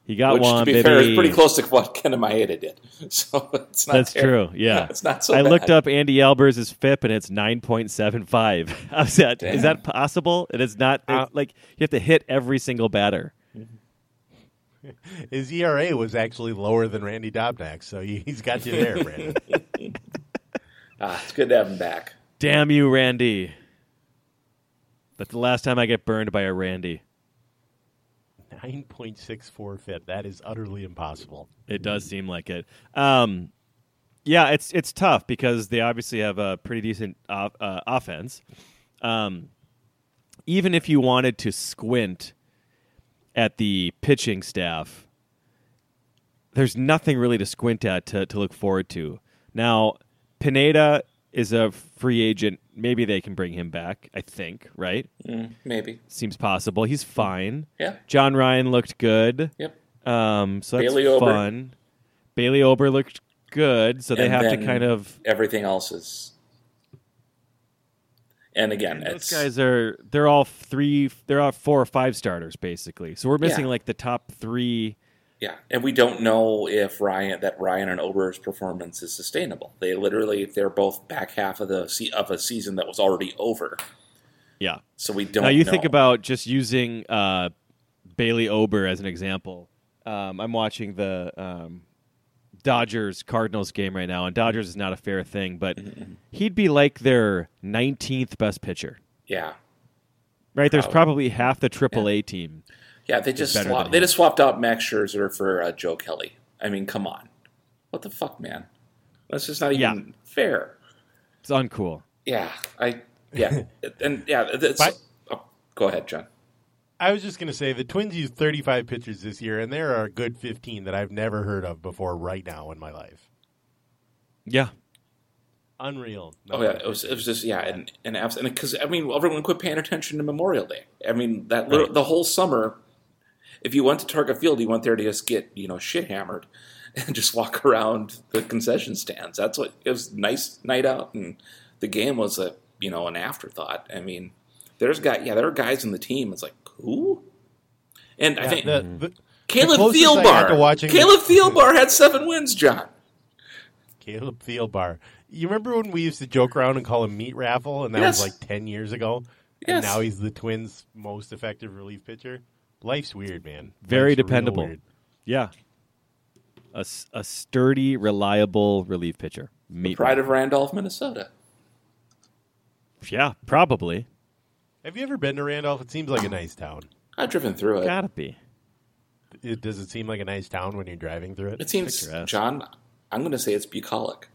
He got which, one. to be baby. fair, is pretty close to what Kenta Maeda did. So it's not That's terrible. true. Yeah, it's not so. I bad. looked up Andy Albers' FIP and it's nine point seven five. Is that is Damn. that possible? It is not Uh, like you have to hit every single batter. His ERA was actually lower than Randy Dobnak, so he- he's got you there, Brandon. Ah, it's good to have him back. Damn you, Randy. That's the last time I get burned by a Randy. 9.64 FIP. That is utterly impossible. It does seem like it. Um, yeah, it's it's tough because they obviously have a pretty decent uh, offense. Um, even if you wanted to squint at the pitching staff, there's nothing really to squint at to, to look forward to. Now, Pineda is a free agent. Maybe they can bring him back. I think, right? Mm, maybe. Seems possible. He's fine. Yeah. Joe Ryan looked good. Yep. Um, so that's Bailey Ober. fun. Bailey Ober looked good, so they And have to kind of. everything else is. And again, Those it's guys are they're all three, they're all four or five starters basically. So we're missing Yeah. like the top three Yeah, and we don't know if Ryan that Ryan and Ober's performance is sustainable. They literally they're both back half of the se- of a season that was already over. Yeah. So we don't. Know. Now you know. think about just using uh, Bailey Ober as an example. Um, I'm watching the um, Dodgers Cardinals game right now, and Dodgers is not a fair thing, but Mm-hmm. he'd be like their 19th best pitcher. Yeah, Right? There's Probably. probably half the AAA team. Yeah. They just better swap, they just swapped out Max Scherzer for uh, Joe Kelly. I mean, come on, what the fuck, man? That's just not even Yeah. fair. It's uncool. Yeah, I yeah, and yeah. That's, But- oh, go ahead, John. I was just going to say the Twins used 35 pitchers this year, and there are a good 15 that I've never heard of before right now in my life. Yeah. Unreal. Oh yeah, it was it was just yeah, and and because I mean everyone quit paying attention to Memorial Day. I mean that little, the whole summer, if you went to Target Field, you went there to just get you know shit hammered and just walk around the concession stands. That's what it was. Nice night out, and the game was a you know an afterthought. I mean, there's guy yeah, there are guys in the team. It's like who, and I think the, mm-hmm. the, Caleb closest I had to Thielbar. watching- Caleb Thielbar had seven wins, John. Caleb Thielbar. You remember when we used to joke around and call him Meat Raffle, and that Yes. was like 10 years ago? Yes. And now he's the Twins' most effective relief pitcher? Life's weird, man. Very Life's dependable. weird. Yeah. a sturdy, reliable relief pitcher. Meet Pride of Randolph, Minnesota. Yeah, probably. Have you ever been to Randolph? It seems like a nice town. I've driven through it. Gotta be. It, does it seem like a nice town when you're driving through it? It seems, Picturesque. John, I'm going to say it's bucolic.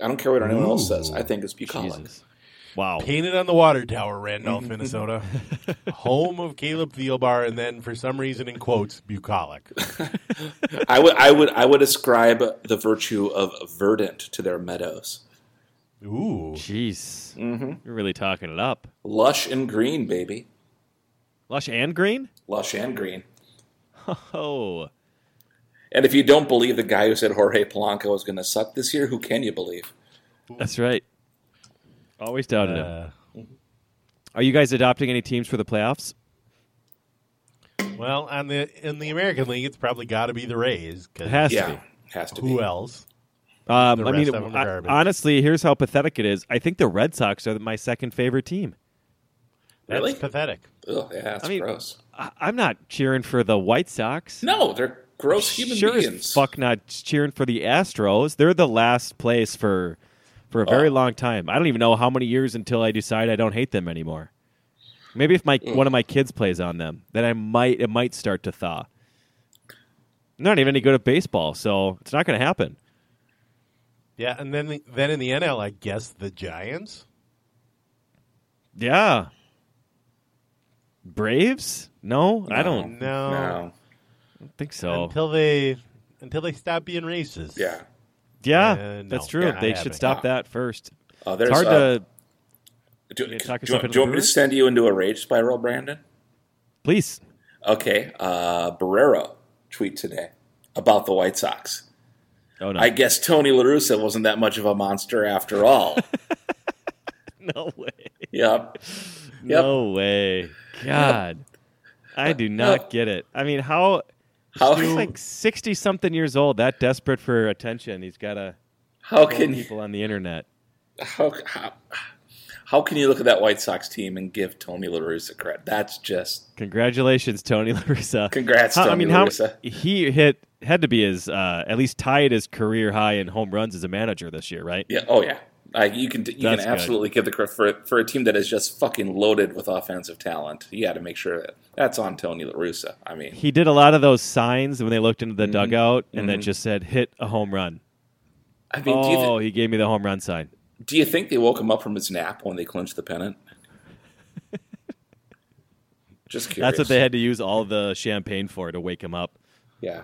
I don't care what anyone else says. I think it's bucolic. Jesus. Wow. Painted on the water tower, Randolph, Minnesota. Home of Caleb Thielbar, and then for some reason, in quotes, bucolic. I would, I would, I would ascribe the virtue of verdant to their meadows, Ooh. Jeez. Mm-hmm. You're really talking it up. lush and green, baby, Lush and green? lush and green. Oh. And if you don't believe the guy who said Jorge Polanco was going to suck this year, who can you believe? That's right. Always doubted him. Uh, Are you guys adopting any teams for the playoffs? well, on the in the American League, it's probably got to be the Rays. 'cause It has to be. has to who be. else? Um, I mean, of them are I- honestly, here's how pathetic it is. I think the Red Sox are my second favorite team. That's Really? pathetic. Ugh, yeah, that's I mean, gross. I- I'm not cheering for the White Sox. No, they're gross human sure beings. as fuck not cheering for the Astros. They're the last place for for a very Oh. long time. I don't even know how many years until I decide I don't hate them anymore. Maybe if my Mm. one of my kids plays on them, then I might it might start to thaw. I'm not even any good at baseball, so it's not going to happen. Yeah, and then the, then in the NL, I guess the Giants. Yeah. Braves? No, I don't No, No. think so. until they until they stop being racist. Yeah. Yeah, Uh, no, that's true. not they should happening. stop that first. Uh, there's It's hard uh, to Do, Yeah, do, talk you want, do you want me to send you into a rage spiral, Brandon? please. Okay, uh, Barreiro tweet today about the White Sox. Oh no. I guess Tony La Russa wasn't that much of a monster after all. no way. yep. Yep. No way. God. I do not Yep. get it. I mean, how How he's like 60 something years old, that desperate for attention. He's got to how can people on the internet. how, how how can you look at that White Sox team and give Tony La Russa credit? That's just Congratulations, Tony La Russa. Congrats, How- I Tony mean, La how he hit had to be his uh, at least tied his career high in home runs as a manager this year, right? yeah. Oh yeah. Like you can you can That's good. absolutely give the credit for for a team that is just fucking loaded with offensive talent. You got to make sure that that's on Tony La Russa. I mean, He did a lot of those signs when they looked into the Mm-hmm. dugout and then just said hit a home run. I mean, do you, oh, thi- he gave me the home run sign. do you think they woke him up from his nap when they clinched the pennant? just curious. That's what they had to use all the champagne for to wake him up. Yeah.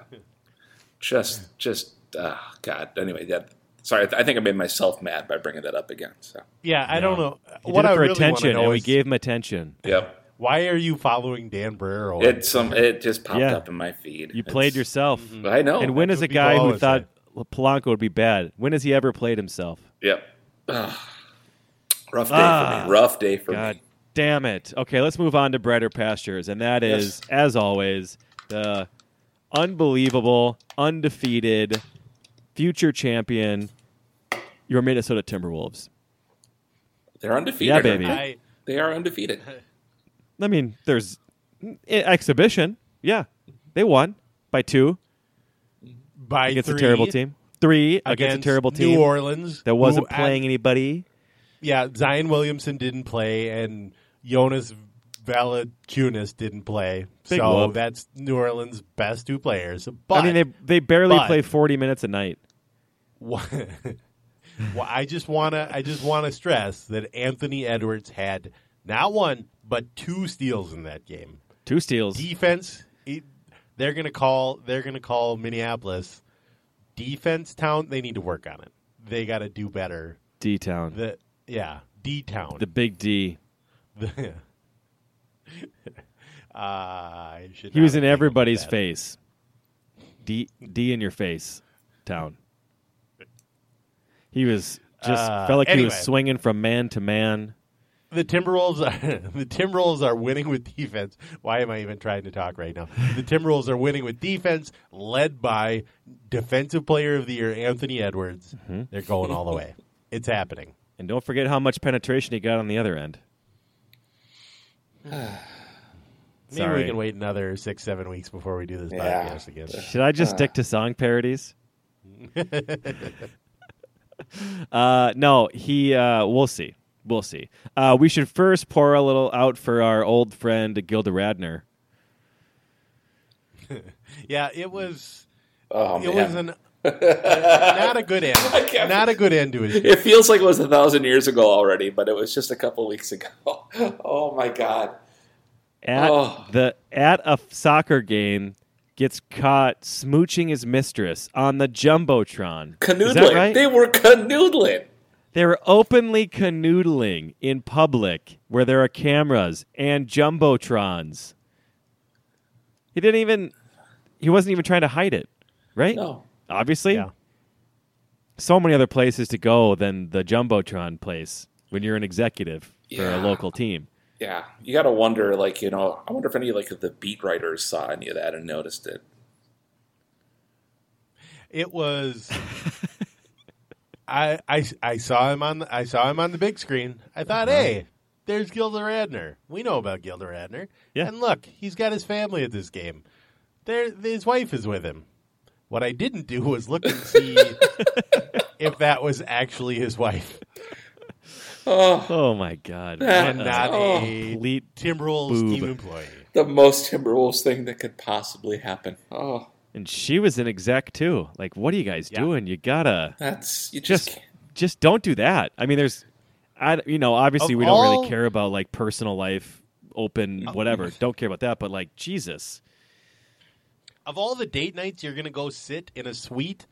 Just, just, uh, God. Anyway, that. Sorry, I think I made myself mad by bringing that up again. So, Yeah, I don't know. He what did it I for really attention, want to and we gave him attention. yep. why are you following Dan Barreiro? It some it just popped Yeah. up in my feed. You played yourself. I know. And when That's is a guy who always thought Polanco would be bad? When has he ever played himself? Yep. Ugh. Rough day Ah, for me. Rough day for God me. damn it. Okay, let's move on to brighter pastures, and that is, as always, the unbelievable, undefeated, future champion, your Minnesota Timberwolves. They're undefeated. Yeah, baby. they? I, They are undefeated. I mean, there's eh, exhibition. Yeah, they won by two by against three a terrible team. Three against, against a terrible team New Orleans that wasn't playing at- anybody. yeah, Zion Williamson didn't play, and Jonas Valanciunas didn't play. Big so whoop. that's New Orleans' best two players. But I mean, they they barely but- play forty minutes a night. well, I just wanna I just wanna stress that Anthony Edwards had not one but two steals in that game. Two steals. Defense, it- they're gonna call they're gonna call Minneapolis defense town. They need to work on it. They got to do better. D town. The yeah, D town. The big D. The- uh, He was in everybody's face. D D in your face, town. He was just Uh, felt like he was swinging from man to man. The Timberwolves are the Timberwolves are winning with defense. Why am I even trying to talk right now? The Timberwolves are winning with defense, led by Defensive Player of the Year Anthony Edwards. Mm-hmm. They're going all the way. It's happening. And don't forget how much penetration he got on the other end. Maybe Sorry. we can wait another six, seven weeks before we do this Yeah. podcast again. Should I just stick to song parodies? uh, no, he. Uh, we'll see. We'll see. Uh, we should first pour a little out for our old friend Gilda Radner. Yeah, it was. Oh It man, was an not a good end. can't- a good end to his. it feels like it was a thousand years ago already, but it was just a couple weeks ago. oh my god! At Oh. the at a soccer game, gets caught smooching his mistress on the jumbotron. Is Canoodling. that right? They were canoodling. They were openly canoodling in public where there are cameras and jumbotrons. He didn't even. He wasn't even trying to hide it, right? No. Obviously. Yeah. So many other places to go than the jumbotron place when you're an executive for a local team. Yeah, you got to wonder, like you know, I wonder if any like the beat writers saw any of that and noticed it. It was. I, I I saw him on the, I saw him on the big screen. I thought, uh-huh. hey, there's Gilda Radner. We know about Gilda Radner. Yeah. And look, he's got his family at this game. There, his wife is with him. What I didn't do was look and see if that was actually his wife Oh. oh my god! and What not a a complete Timberwolves boob. team employee. The most Timberwolves thing that could possibly happen. Oh, And she was an exec too. Like, what are you guys Yeah. doing? You gotta that's you just, just just don't do that. I mean, there's, I you know, obviously Of we don't all- really care about like personal life, open oh. whatever. Don't care about that. But like Jesus, Of all the date nights you're going to go sit in a suite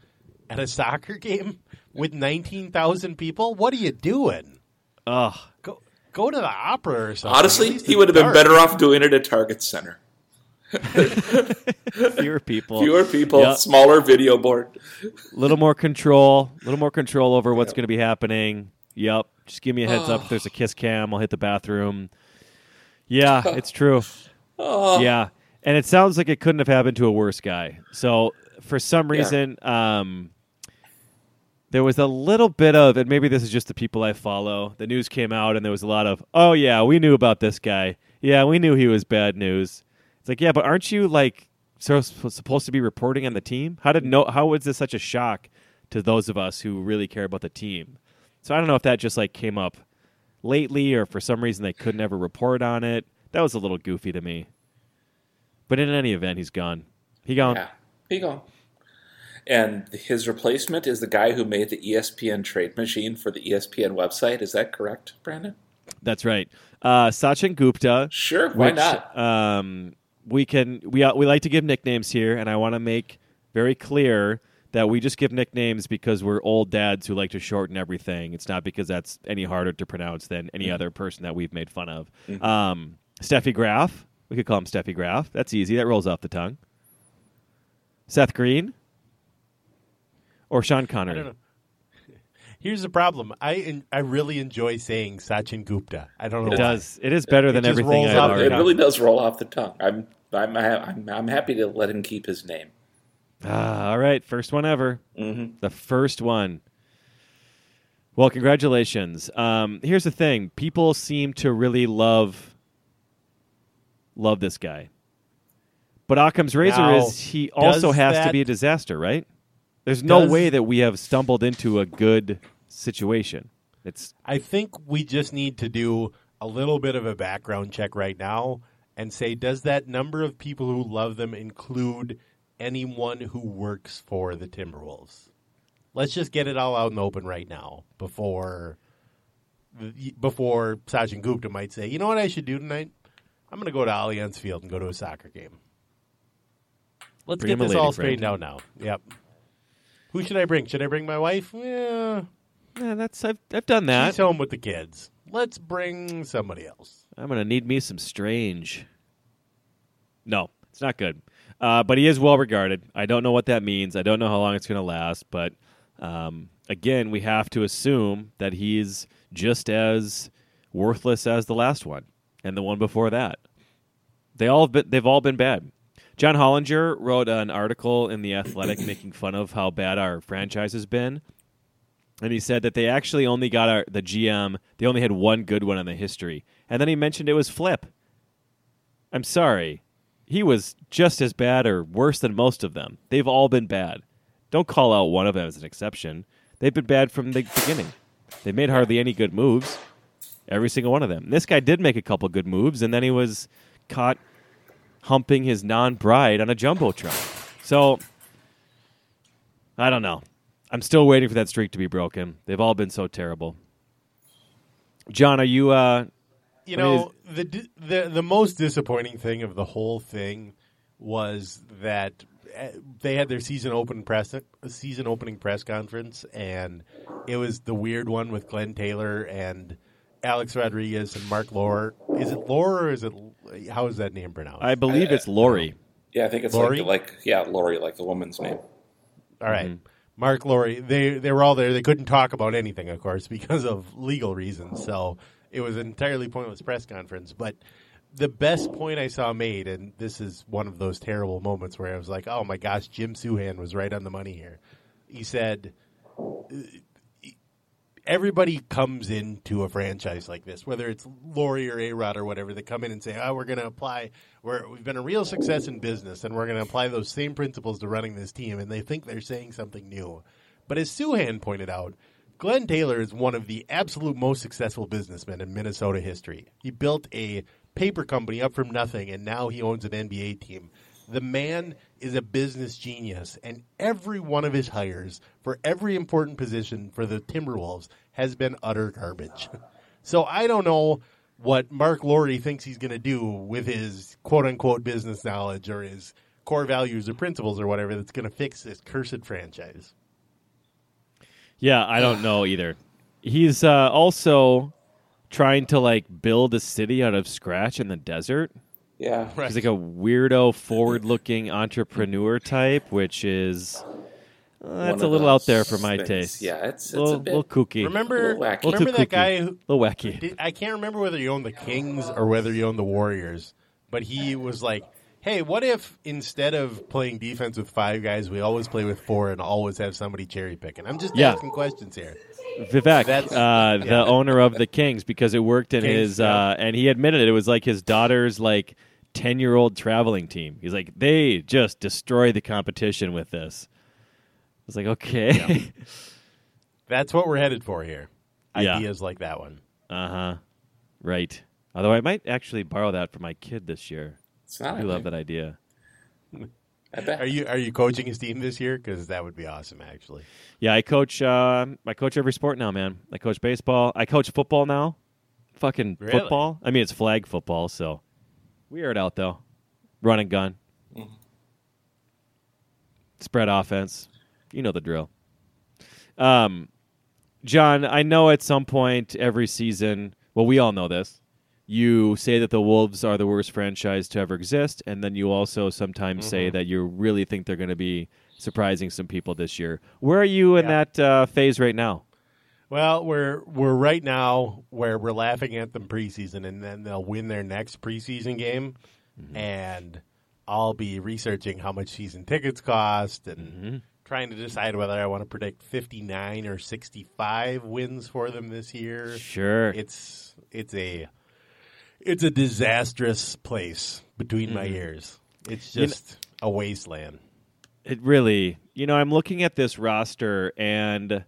at a soccer game with 19,000 people, what are you doing? Ugh. Go go to the opera or something. Honestly, he would have been dark. better off doing it at Target Center. Fewer people, Fewer people, Yep. smaller video board. A little more control, a little more control over what's going to be happening. Yep. Just give me a heads up if there's a kiss cam. I'll hit the bathroom. Yeah, it's true. Yeah. And it sounds like it couldn't have happened to a worse guy. So for some Yeah. reason, um, there was a little bit of, and maybe this is just the people I follow. The news came out, and there was a lot of, oh yeah, we knew about this guy. Yeah, we knew he was bad news. It's like, yeah, but aren't you like so supposed to be reporting on the team? How did no? How was this such a shock to those of us who really care about the team? So I don't know if that just like came up lately, or for some reason they could never report on it. That was a little goofy to me. But in any event, he's gone. He gone. Yeah, he gone. And his replacement is the guy who made the ESPN trade machine for the ESPN website. Is that correct, Brandon? That's right. Uh, Sachin Gupta. Sure, why which, not? Um, we can we uh, we like to give nicknames here, and I want to make very clear that we just give nicknames because we're old dads who like to shorten everything. It's not because that's any harder to pronounce than any Mm-hmm. other person that we've made fun of. Um, Steffi Graf. We could call him Steffi Graf. That's easy. That rolls off the tongue. Seth Green. Or Sean Connery. I don't know. Here's the problem. I en- I really enjoy saying Sachin Gupta. I don't know It why. does. It is better It than just everything rolls I've off It really does roll off the tongue. I'm I'm, I'm I'm happy to let him keep his name. Ah, all right, first one ever. Mm-hmm. The first one. Well, congratulations. Um, here's the thing: people seem to really love love this guy, but Occam's razor Now, is he also does has to be a disaster, right? There's no Does- way that we have stumbled into a good situation. It's I think we just need to do a little bit of a background check right now and say, does that number of people who love them include anyone who works for the Timberwolves? Let's just get it all out in the open right now before before Sachin Gupta might say, you know what I should do tonight? I'm going to go to Allianz Field and go to a soccer game. Let's Bring get this all friend. straightened out now. Yep. Who should I bring? Should I bring my wife? Yeah, yeah, that's I've I've done that. she's home with the kids. Let's bring somebody else. I'm gonna need me some strange. No, it's not good. Uh, but he is well regarded. I don't know what that means. I don't know how long it's gonna last. But um, again, we have to assume that he's just as worthless as the last one and the one before that. They all have been, they've all been bad. John Hollinger wrote an article in the Athletic making fun of how bad our franchise has been. And he said that they actually only got our, the GM, they only had one good one in the history. And then he mentioned it was Flip. I'm sorry. He was just as bad or worse than most of them. They've all been bad. Don't call out one of them as an exception. They've been bad from the beginning. They made hardly any good moves. Every single one of them. This guy did make a couple good moves, and then he was caught humping his non bride on a jumbotron. So I don't know. I'm still waiting for that streak to be broken. They've all been so terrible. John, are you? Uh, You know, the the the most disappointing thing of the whole thing was that uh, they had their season open press season opening press conference, and it was the weird one with Glenn Taylor and Alex Rodriguez and Mark Lohr. Is it Lohr or is it how is that name pronounced? I believe it's Lori. Yeah, I think it's Lori? like like yeah, Lori, like the woman's name. All right. Mm-hmm. Mark Laurie, they they were all there. They couldn't talk about anything, of course, because of legal reasons. So it was an entirely pointless press conference. But the best point I saw made, and this is one of those terrible moments where I was like, "Oh my gosh, Jim Souhan was right on the money here." He said, "Everybody comes into a franchise like this, whether it's Laurie or A Rod or whatever. They come in and say, "Oh, we're going to apply. We're, we've been a real success in business, and we're going to apply those same principles to running this team." And they think they're saying something new. But as Souhan pointed out, Glenn Taylor is one of the absolute most successful businessmen in Minnesota history. He built a paper company up from nothing, and now he owns an NBA team. The man is a business genius, and every one of his hires for every important position for the Timberwolves has been utter garbage. So I don't know what Mark Laurie thinks he's going to do with his quote unquote business knowledge or his core values or principles or whatever that's going to fix this cursed franchise. Yeah, I don't know either. He's uh, also trying to like build a city out of scratch in the desert. Yeah, He's like a weirdo, forward-looking entrepreneur type, which is uh, that's a little out there for my things. taste. Yeah, it's- it's a little, a bit- little kooky. Remember, little wacky. Little remember that kooky. guy who little wacky. Did- I can't remember whether he owned the Kings or whether he owned the Warriors, but he was like, "Hey, what if instead of playing defense with five guys, we always play with four and always have somebody cherry picking?" I'm just Yeah. asking questions here. Vivek, uh, the yeah. owner of the Kings, because it worked in Kings, his, yeah. uh, and he admitted it, it was like his daughter's like ten year old traveling team. He's like, they just destroy the competition with this. I was like, okay, That's what we're headed for here. Yeah. Ideas like that one. uh huh, right. Although I might actually borrow that for my kid this year. It's not. I love that idea. I bet. Are you are you coaching his team this year? Because that would be awesome, actually. Yeah, I coach. Uh, I coach every sport now, man. I coach baseball. I coach football now. Fucking Really? football. I mean, it's flag football, so we air it out though. Run and gun. Spread offense. You know the drill. Um, John, I know at some point every season. Well, we all know this. You say that the Wolves are the worst franchise to ever exist, and then you also sometimes say that you really think they're going to be surprising some people this year. Where are you in Yeah. that uh, phase right now? Well, we're we're right now where we're laughing at them preseason, and then they'll win their next preseason game, and I'll be researching how much season tickets cost and Mm-hmm. trying to decide whether I want to predict 59 or 65 wins for them this year. Sure. It's it's a it's a disastrous place between my ears. It's You kn- just a wasteland. It really, you know, I'm looking at this roster and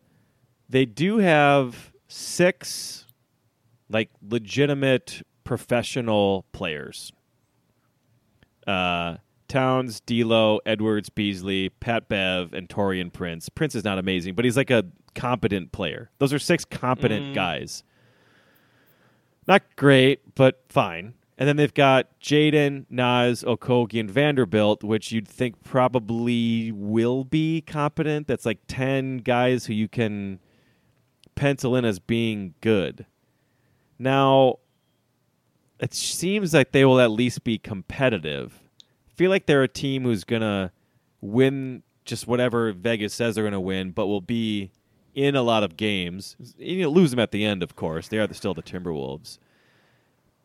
they do have six like legitimate professional players. Uh Towns, D'Lo, Edwards, Beasley, Pat Bev, and Taurean Prince. Prince is not amazing, but he's like a competent player. Those are six competent guys. Not great, but fine. And then they've got Jaden, Naz, Okogie, and Vanderbilt, which you'd think probably will be competent. That's like 10 guys who you can pencil in as being good. Now, it seems like they will at least be competitive. I feel like they're a team who's going to win just whatever Vegas says they're going to win, but will be in a lot of games. You know, lose them at the end, of course. They are still the Timberwolves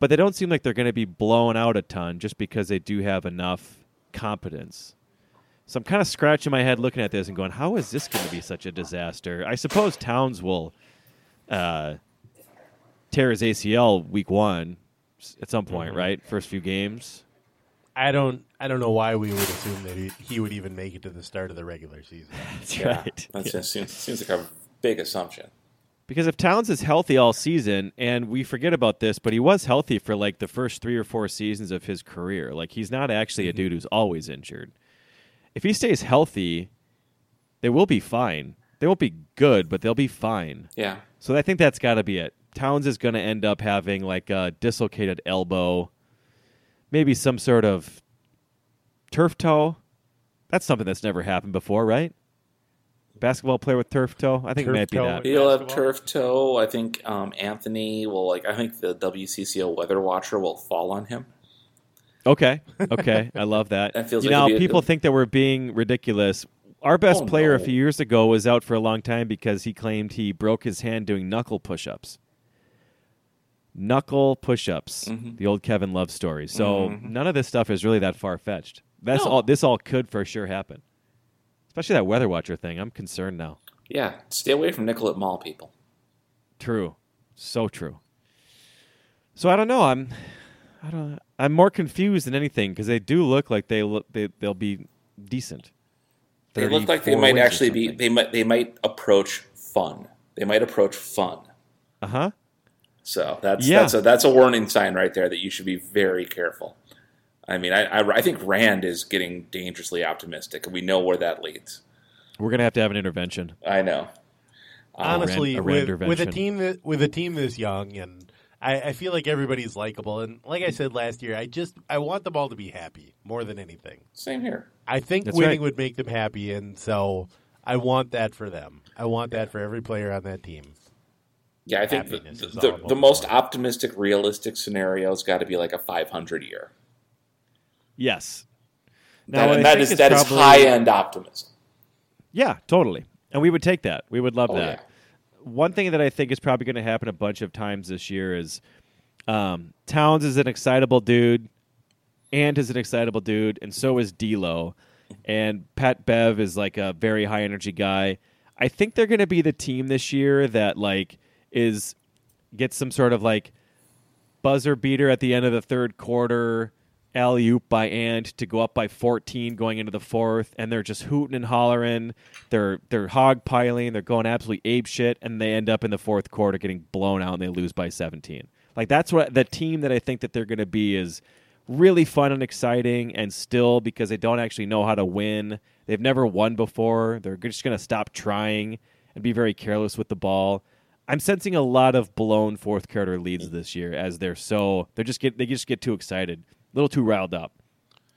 but they don't seem like they're going to be blown out a ton just because they do have enough competence. So I'm kind of scratching my head looking at this and going, how is this going to be such a disaster? I suppose Towns will uh, tear his ACL week one at some point, Mhm. right? First few games. I don't I don't know why we would assume that he, he would even make it to the start of the regular season. That's Yeah, right. That just seems, seems like a big assumption. Because if Towns is healthy all season, and we forget about this, but he was healthy for like the first three or four seasons of his career. Like he's not actually a mm-hmm. dude who's always injured. If he stays healthy, they will be fine. They won't be good, but they'll be fine. Yeah. So I think that's got to be it. Towns is going to end up having like a dislocated elbow, maybe some sort of turf toe. That's something that's never happened before, right? Basketball player with turf toe. I think Turf it might be toe that. He'll have turf toe. I think um, Anthony will like. I think the WCCO weather watcher will fall on him. Okay. Okay. I love that. That feels you like know, it'd be a people good- think that we're being ridiculous. Our best Oh, player a few years ago was out for a long time because he claimed he broke his hand doing knuckle push-ups. Knuckle push-ups, Mm-hmm. the old Kevin Love story. So none of this stuff is really that far-fetched. That's No. all. This all could for sure happen. Especially that weather watcher thing. I'm concerned now. Yeah, stay away from Nicollet Mall people. True, so true. So I don't know. I'm, I don't. I'm more confused than anything because they do look like they look. They they'll be decent. They look like they might actually be. They might. They might approach fun. They might approach fun. Uh huh. So that's Yeah. that's a that's a warning sign right there that you should be very careful. I mean, I, I, I think Rand is getting dangerously optimistic, and we know where that leads. We're gonna have to have an intervention. I know. Honestly, a with, rand with a team that with a team this young, and I, I feel like everybody's likable. And like I said last year, I just I want them all to be happy more than anything. Same here. I think That's winning right. would make them happy, and so I want that for them. I want that for every player on that team. Yeah, I think the, Happiness is the, all the most optimistic, realistic scenario has got to be like a 500 year. Yes. That, and that think is that is high end optimism. Yeah, totally. And we would take that. We would love Oh, that. yeah. One thing that I think is probably going to happen a bunch of times this year is um, Towns is an excitable dude, and is an excitable dude, and so is D'Lo, and Pat Bev is like a very high energy guy. I think they're going to be the team this year that like is gets some sort of like buzzer beater at the end of the third quarter, alley oop by Ant to go up by 14 going into the fourth, and they're just hooting and hollering. They're they're hog piling. They're going absolutely ape shit, and they end up in the fourth quarter getting blown out and they lose by 17. Like that's what the team that I think that they're going to be is really fun and exciting, and still because they don't actually know how to win. They've never won before. They're just going to stop trying and be very careless with the ball. I'm sensing a lot of blown fourth quarter leads this year as they're so they're just get they just get too excited, little too riled up.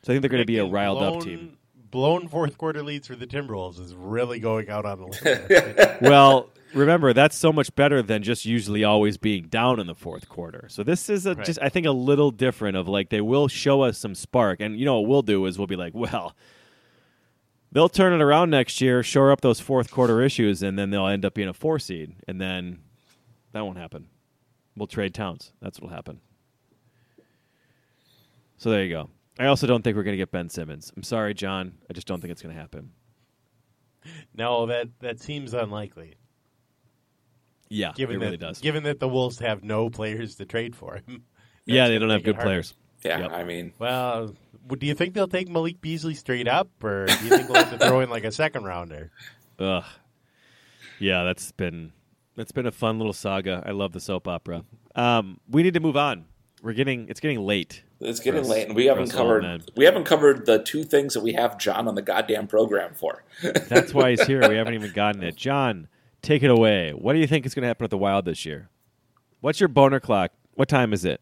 So I think they're going to be a riled blown, up team. Blown fourth quarter leads for the Timberwolves is really going out on a limb. well, remember that's so much better than just usually always being down in the fourth quarter. So this is a, Right. just I think a little different of like they will show us some spark, and you know what we'll do is we'll be like, well, they'll turn it around next year, shore up those fourth quarter issues, and then they'll end up being a four seed, and then that won't happen. We'll trade Towns. That's what'll happen. So there you go. I also don't think we're going to get Ben Simmons. I'm sorry, John. I just don't think it's going to happen. No, that that seems unlikely. Yeah, Given it that, really does. Given that the Wolves have no players to trade for him. yeah, they don't have good harder. players. Yeah, Yep. I mean, Well, do you think they'll take Malik Beasley straight up, or do you think they'll have to throw in like a second rounder? Ugh. Yeah, that's been that's been a fun little saga. I love the soap opera. Um, we need to move on. We're getting it's getting late. It's getting us- late, and we haven't us covered men. we haven't covered the two things that we have John on the goddamn program for. That's why he's here. We haven't even gotten it. John, take it away. What do you think is going to happen at the Wild this year? What's your boner clock? What time is it?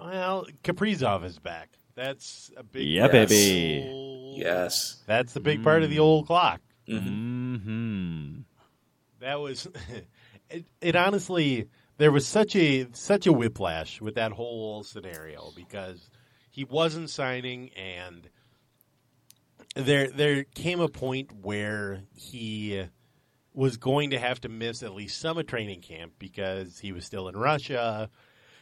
Well, Kaprizov is back. That's a big Yeah, part of baby. yes, That's the big part of the old clock. Hmm. That was it, it honestly there was such a such a whiplash with that whole scenario because he wasn't signing and there there came a point where he was going to have to miss at least some of training camp because he was still in Russia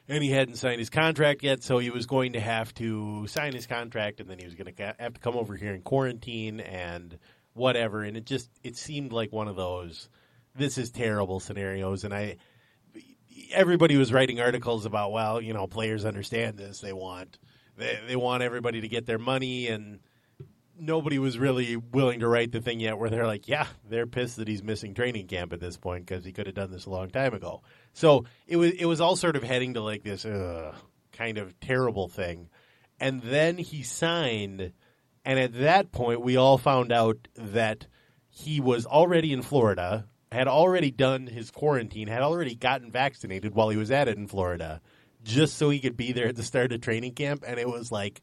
and he hadn't signed his contract yet. So he was going to have to sign his contract and then he was going to have to come over here in quarantine and whatever. And it just it seemed like one of those this is terrible scenarios. And I everybody was writing articles about well you know players understand this. They want they, they want everybody to get their money and nobody was really willing to write the thing yet where they're like yeah they're pissed that he's missing training camp at this point because he could have done this a long time ago. So it was it was all sort of heading to like this uh, kind of terrible thing. And then he signed and at that point we all found out that he was already in Florida had already done his quarantine had already gotten vaccinated while he was at it in Florida just so he could be there at the start of training camp and it was like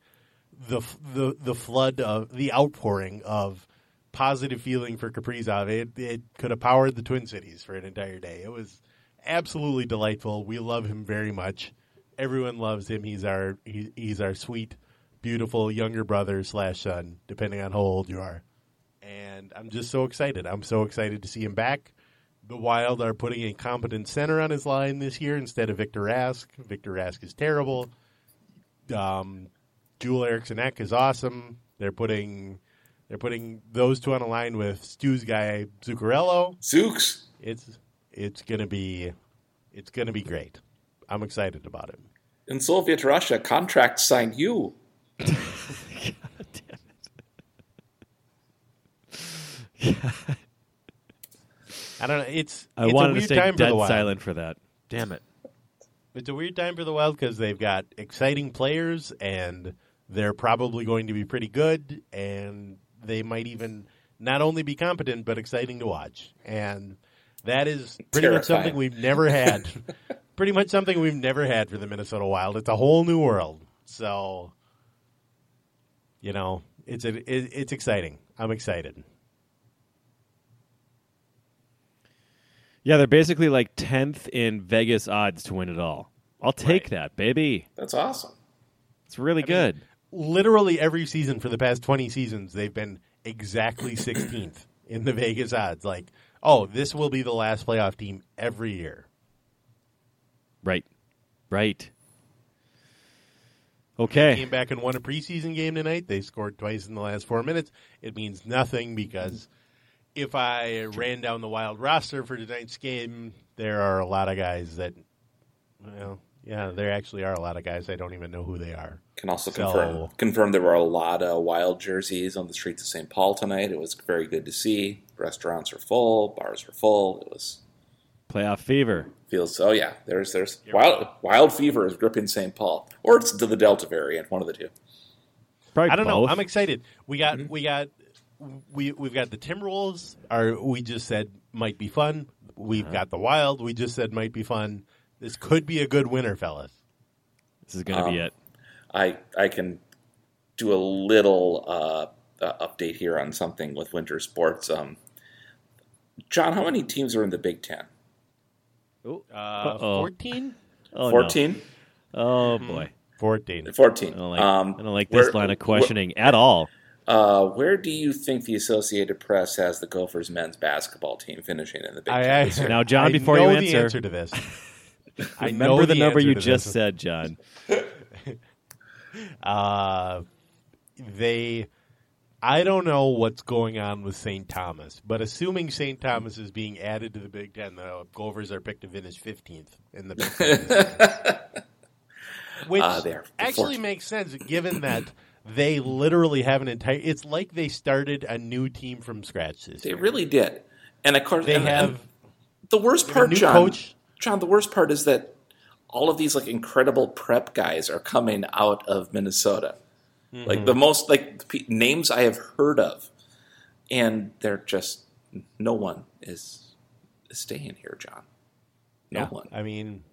the the the flood of the outpouring of positive feeling for Kaprizov. It it could have powered the Twin Cities for an entire day. It was absolutely delightful. We love him very much. Everyone loves him. He's our he, he's our sweet, beautiful younger brother slash son, depending on how old you are. And I'm just so excited. I'm so excited to see him back. The Wild are putting a competent center on his line this year instead of Victor Rask. Victor Rask is terrible. Um, Joel Eriksson Ek is awesome. They're putting they're putting those two on a line with Stu's guy Zuccarello. Zooks. It's it's gonna be it's gonna be great. I'm excited about it. In Soviet Russia, contract signed you. I don't know. It's I it's a wanted to weird stay time for dead the Wild. silent for that. Damn it. It's a weird time for the Wild because they've got exciting players and they're probably going to be pretty good and they might even not only be competent but exciting to watch. And that is pretty much something we've never had. pretty much something we've never had for the Minnesota Wild. It's a whole new world. So, you know, it's a, it, it's exciting. I'm excited. Yeah, they're basically like tenth in Vegas odds to win it all. I'll take that, baby. That's awesome. It's really good. literally every season for the past 20 seasons, they've been exactly 16th in the Vegas odds. Like, oh, this will be the last playoff team every year. right, right. Okay. Came back and won a preseason game tonight. They scored twice in the last four minutes. It means nothing because if I ran down the wild roster for tonight's game, there are a lot of guys that, well, yeah, there actually are a lot of guys. I don't even know who they are. Can also So- confirm confirm there were a lot of wild jerseys on the streets of St. Paul tonight. It was very good to see. Restaurants were full, bars were full. It was Playoff fever. feels oh yeah. There's there's wild wild fever is gripping St. Paul, or it's the Delta variant, one of the two. Probably I don't know. I'm excited. We got mm-hmm. we got we we've got the Timberwolves. Are we just said might be fun. We've got the Wild. We just said might be fun. This could be a good winner, fellas. This is going to be Um, it. I I can do a little uh, uh, update here on something with winter sports. Um, John, how many teams are in the Big Ten? Uh, Uh-oh. 14? Oh, no. Fourteen. Oh boy. 14. Fourteen. I don't like, um, I don't like this line of questioning at all. Uh, where do you think the Associated Press has the Gophers men's basketball team finishing in the Big I, Ten I, this year? Now, John, I before know you the answer- answer to this. I know Remember the, number you just this. said, John. Uh, they. I don't know what's going on with St. Thomas, but assuming St. Thomas is being added to the Big Ten, the Gophers are picked to finish 15th in the Big Ten. Which they're actually makes sense given that they literally have an entire. It's like they started a new team from scratch this They year. really did. And of course, They and- and have the worst part, John. coach. John, the worst part is that all of these like incredible prep guys are coming out of Minnesota. Mm-hmm. Like the most like p- names I have heard of, and they're just no one is, is staying here, John. No Yeah, one. I mean,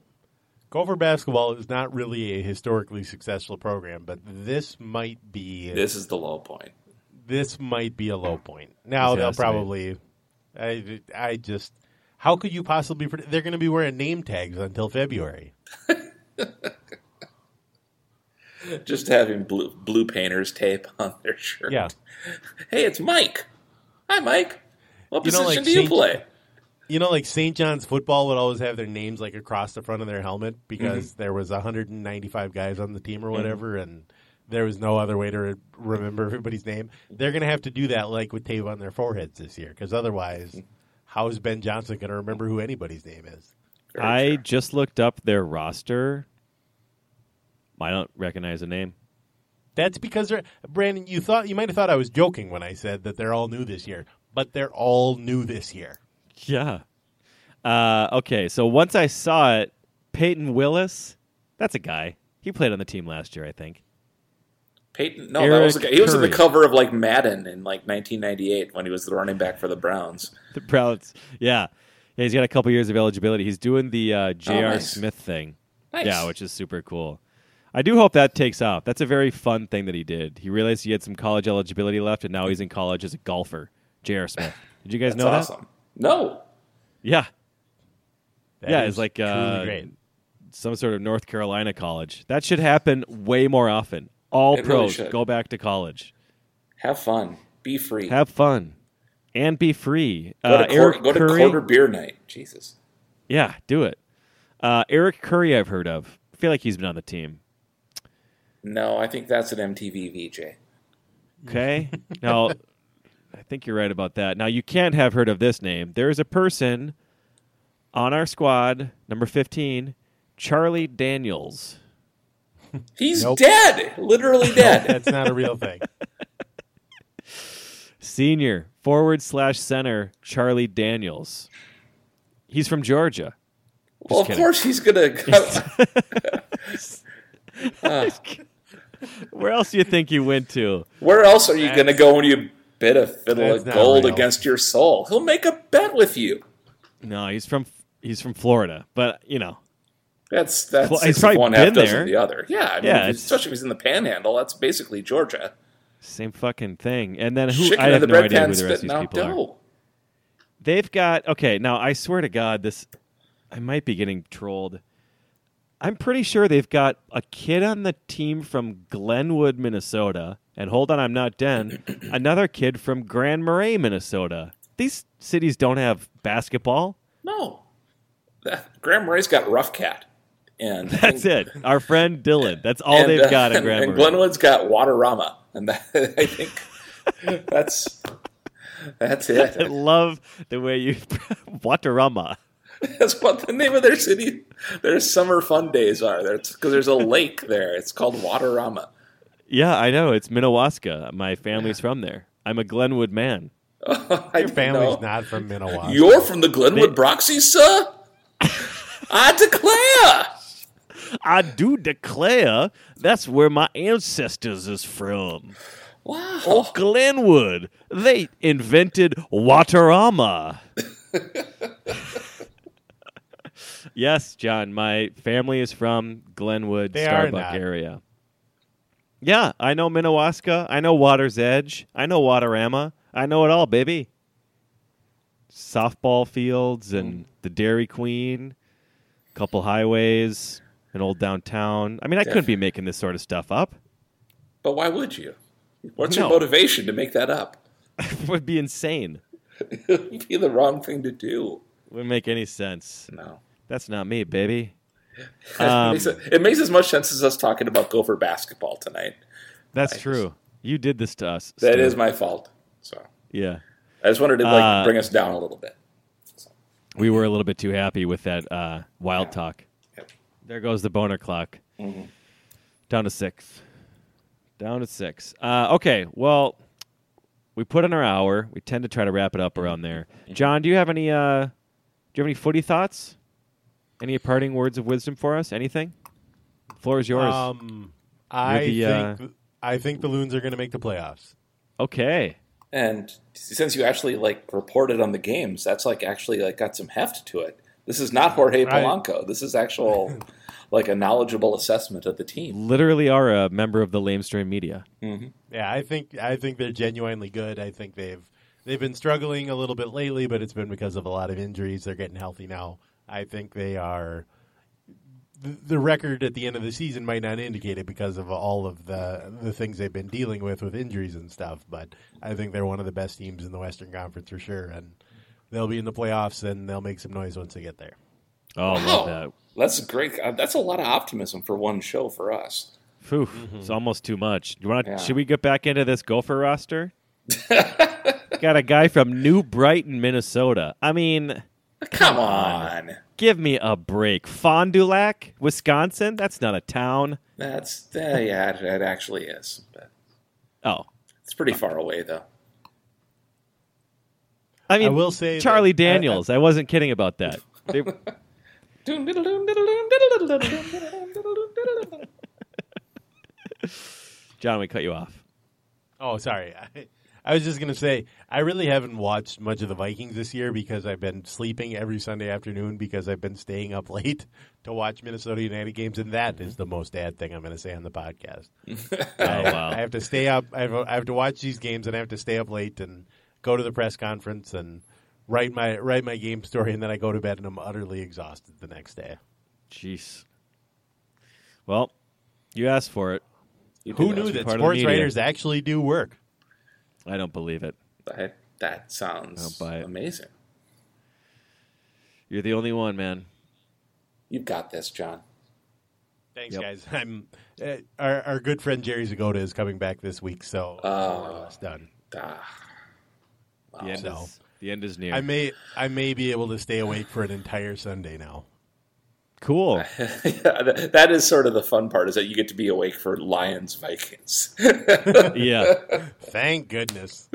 Gopher basketball is not really a historically successful program, but this might be This is the low point. this might be a low point. Now they'll probably. I I just how could you possibly? They're going to be wearing name tags until February. Just having blue blue painters tape on their shirt. Yeah. Hey, it's Mike. Hi, Mike. What You know, position like do you Saint- play? You know, like St. John's football would always have their names like across the front of their helmet because mm-hmm. there was 195 guys on the team or mm-hmm. whatever, and there was no other way to re- remember everybody's name. They're going to have to do that like with tape on their foreheads this year because otherwise, how is Ben Johnson going to remember who anybody's name is? Very I fair. just looked up their roster. I don't recognize a name. That's because they're Brandon. You thought you might have thought I was joking when I said that they're all new this year, but they're all new this year. Yeah. Uh, okay, so once I saw it, Payton Willis, that's a guy. He played on the team last year, I think. Peyton, no, that was the guy. He was on the cover of like Madden in like 1998 when he was the running back for the Browns. The Browns. Yeah. Yeah, he's got a couple years of eligibility. He's doing the uh, J.R. Oh, nice. Smith thing. Nice. Yeah, which is super cool. I do hope that takes off. That's a very fun thing that he did. He realized he had some college eligibility left, and now he's in college as a golfer. J.R. Smith. Did you guys know that? Awesome. No, Yeah. That yeah, it's like uh, great. some sort of North Carolina college. That should happen way more often. All It pros should. go back to college. have fun, be free. Have fun. And be free. go Uh, to, Eric quar- go to Curry. quarter beer night. Jesus. Yeah, do it. Uh, Eric Curry, I've heard of. I feel like he's been on the team. No, I think that's an MTV VJ. Okay. now, I think you're right about that. Now, you can't have heard of this name. There is a person on our squad, number 15, Charlie Daniels. He's Nope. dead, literally dead. That's not a real thing. Senior, forward slash center, Charlie Daniels. He's from Georgia. well, of kidding. course he's gonna. Uh, Where else do you think you went to? where else are you gonna go when you bid of fiddle of gold real. against your soul? He'll make a bet with you. No, he's from he's from Florida, but you know, That's that's Well, he's probably one half dozen there. the other. Yeah, I mean, Yeah, if especially if he's in the Panhandle. That's basically Georgia. same fucking thing. And then who? Chicken I have the no bread idea who the rest of these people are. They've got okay. Now I swear to God, this I might be getting trolled. I'm pretty sure they've got a kid on the team from Glenwood, Minnesota, and hold on, I'm not done. another kid from Grand Marais, Minnesota. These cities don't have basketball. No, Grand Marais got Rough Cat, and That's it. Our friend Dylan. That's all and, they've uh, got in Grand and Marais. And Glenwood's got Waterama, and that, I think that's that's it. I love the way you Waterama. That's what the name of their city, their summer fun days are. Because there's a lake there. It's called Waterama. Yeah, I know. It's Minnewaska. My family's from there. I'm a Glenwood man. I Your family's know. not from Minnewaska. You're from the Glenwood Broxies, sir? I declare. I do declare that's where my ancestors is from. Wow. Oh, Glenwood. They invented Waterama. yes, John, my family is from Glenwood, They are Starbuck not. area. Yeah, I know Minnewaska. I know Water's Edge. I know Waterama. I know it all, baby. Softball fields and mm. the Dairy Queen, couple highways, an old downtown. I mean, I couldn't be making this sort of stuff up. But why would you? What's your motivation to make that up? it would be insane. it would be the wrong thing to do. Wouldn't make any sense. No. That's not me, baby. it, Um, makes, it makes as much sense as us talking about Gopher basketball tonight. That's I just- true. You did this to us. That Stu. is my fault. So Yeah. I just wanted to like Uh, bring us down a little bit. We were a little bit too happy with that uh, wild talk. Yep. There goes the boner clock. Mm-hmm. Down to six. Down to six. Uh, okay, well, we put in our hour. We tend to try to wrap it up around there. Mm-hmm. John, do you have any? Uh, do you have any footy thoughts? Any parting words of wisdom for us? Anything? The floor is yours. Um, I the, uh, think I think the Loons are going to make the playoffs. okay. And since you actually like reported on the games, that's like actually like got some heft to it. This is not Jorge Right. Polanco. This is actual like a knowledgeable assessment of the team. Literally are a member of the lamestream media. Yeah, I think I think they're genuinely good. I think they've they've been struggling a little bit lately, but it's been because of a lot of injuries. They're getting healthy now. I think they are. The, the record at the end of the season might not indicate it because of all of the the things they've been dealing with with injuries and stuff. But I think they're one of the best teams in the Western Conference for sure, and they'll be in the playoffs and they'll make some noise once they get there. Oh, love that. That's great. Uh, That's a lot of optimism for one show for us. Phew, it's almost too much. You want? Yeah. Should we get back into this Gopher roster? Got a guy from New Brighton, Minnesota. I mean, Come on. give me a break. Fond du Lac, Wisconsin. That's not a town. That's uh, yeah, it, it actually is. But Oh, it's pretty far away though. I mean, I will say that- Charlie I- I- Daniels. I, wasn't kidding about that. They- John, we cut you off. Oh, sorry. I, was just going to say, I really haven't watched much of the Vikings this year because I've been sleeping every Sunday afternoon because I've been staying up late to watch Minnesota United games, and that is the most ad thing I'm going to say on the podcast. Oh wow. I have to stay up. I have, I have to watch these games, and I have to stay up late and go to the press conference and write my write my game story, and then I go to bed and I'm utterly exhausted the next day. Jeez. Well, you asked for it. You Who knew that part of the sports media. writers actually do work? I don't believe it. That, that sounds I'll buy it. amazing. You're the only one, man. You've got this, John. Thanks, Yep. guys. I'm uh, our our good friend Jerry Zgoda is coming back this week, so Oh. it's done. Ah, The end So- is the end is near. I may I may be able to stay awake for an entire Sunday now. Cool. yeah, that, that is sort of the fun part is that you get to be awake for Lions Vikings. yeah. Thank goodness.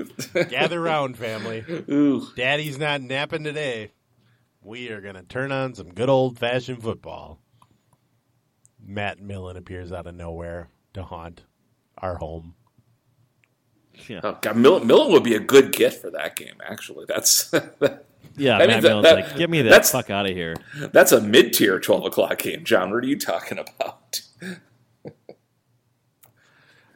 Gather round, family. Ooh, Daddy's not napping today. We are gonna turn on some good old fashioned football. Matt Millen appears out of nowhere to haunt our home. Yeah. oh, God, Millen, Millen would be a good get for that game. Actually, that's Yeah, I mean, Matt that- Millen's that- like, get me the that's- fuck out of here. that's a mid tier twelve o'clock game. John, what are you talking about?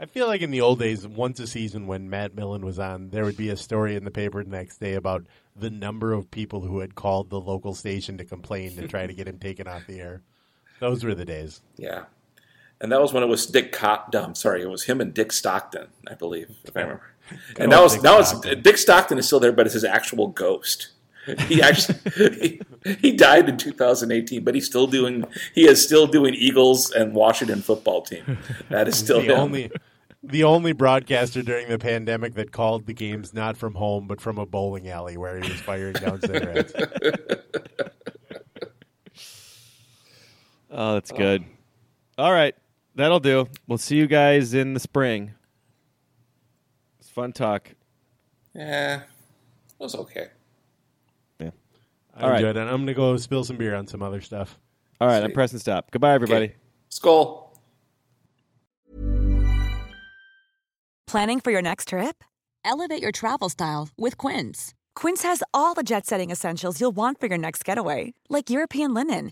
I feel like in the old days, once a season when Matt Millen was on, there would be a story in the paper the next day about the number of people who had called the local station to complain to try to get him taken off the air. Those were the days. Yeah, and that was when it was Dick Cot. I'm sorry, it was him and Dick Stockton, I believe, if I remember. And old now it's Dick now it's Stockton. Dick Stockton is still there, but it's his actual ghost. He actually he, he died in 2018, but he's still doing he is still doing Eagles and Washington football team. That is still the him. only the only broadcaster during the pandemic that called the games not from home but from a bowling alley where he was firing down cigarettes. Oh, that's good. All right. That'll do. We'll see you guys in the spring. It's fun talk. Yeah, it was okay. Yeah. I All right. enjoyed it. I'm gonna go spill some beer on some other stuff. All right, I'm pressing stop. Goodbye, everybody. Okay. Skull. Planning for your next trip? Elevate your travel style with Quince. Quince has all the jet setting essentials you'll want for your next getaway, like European linen,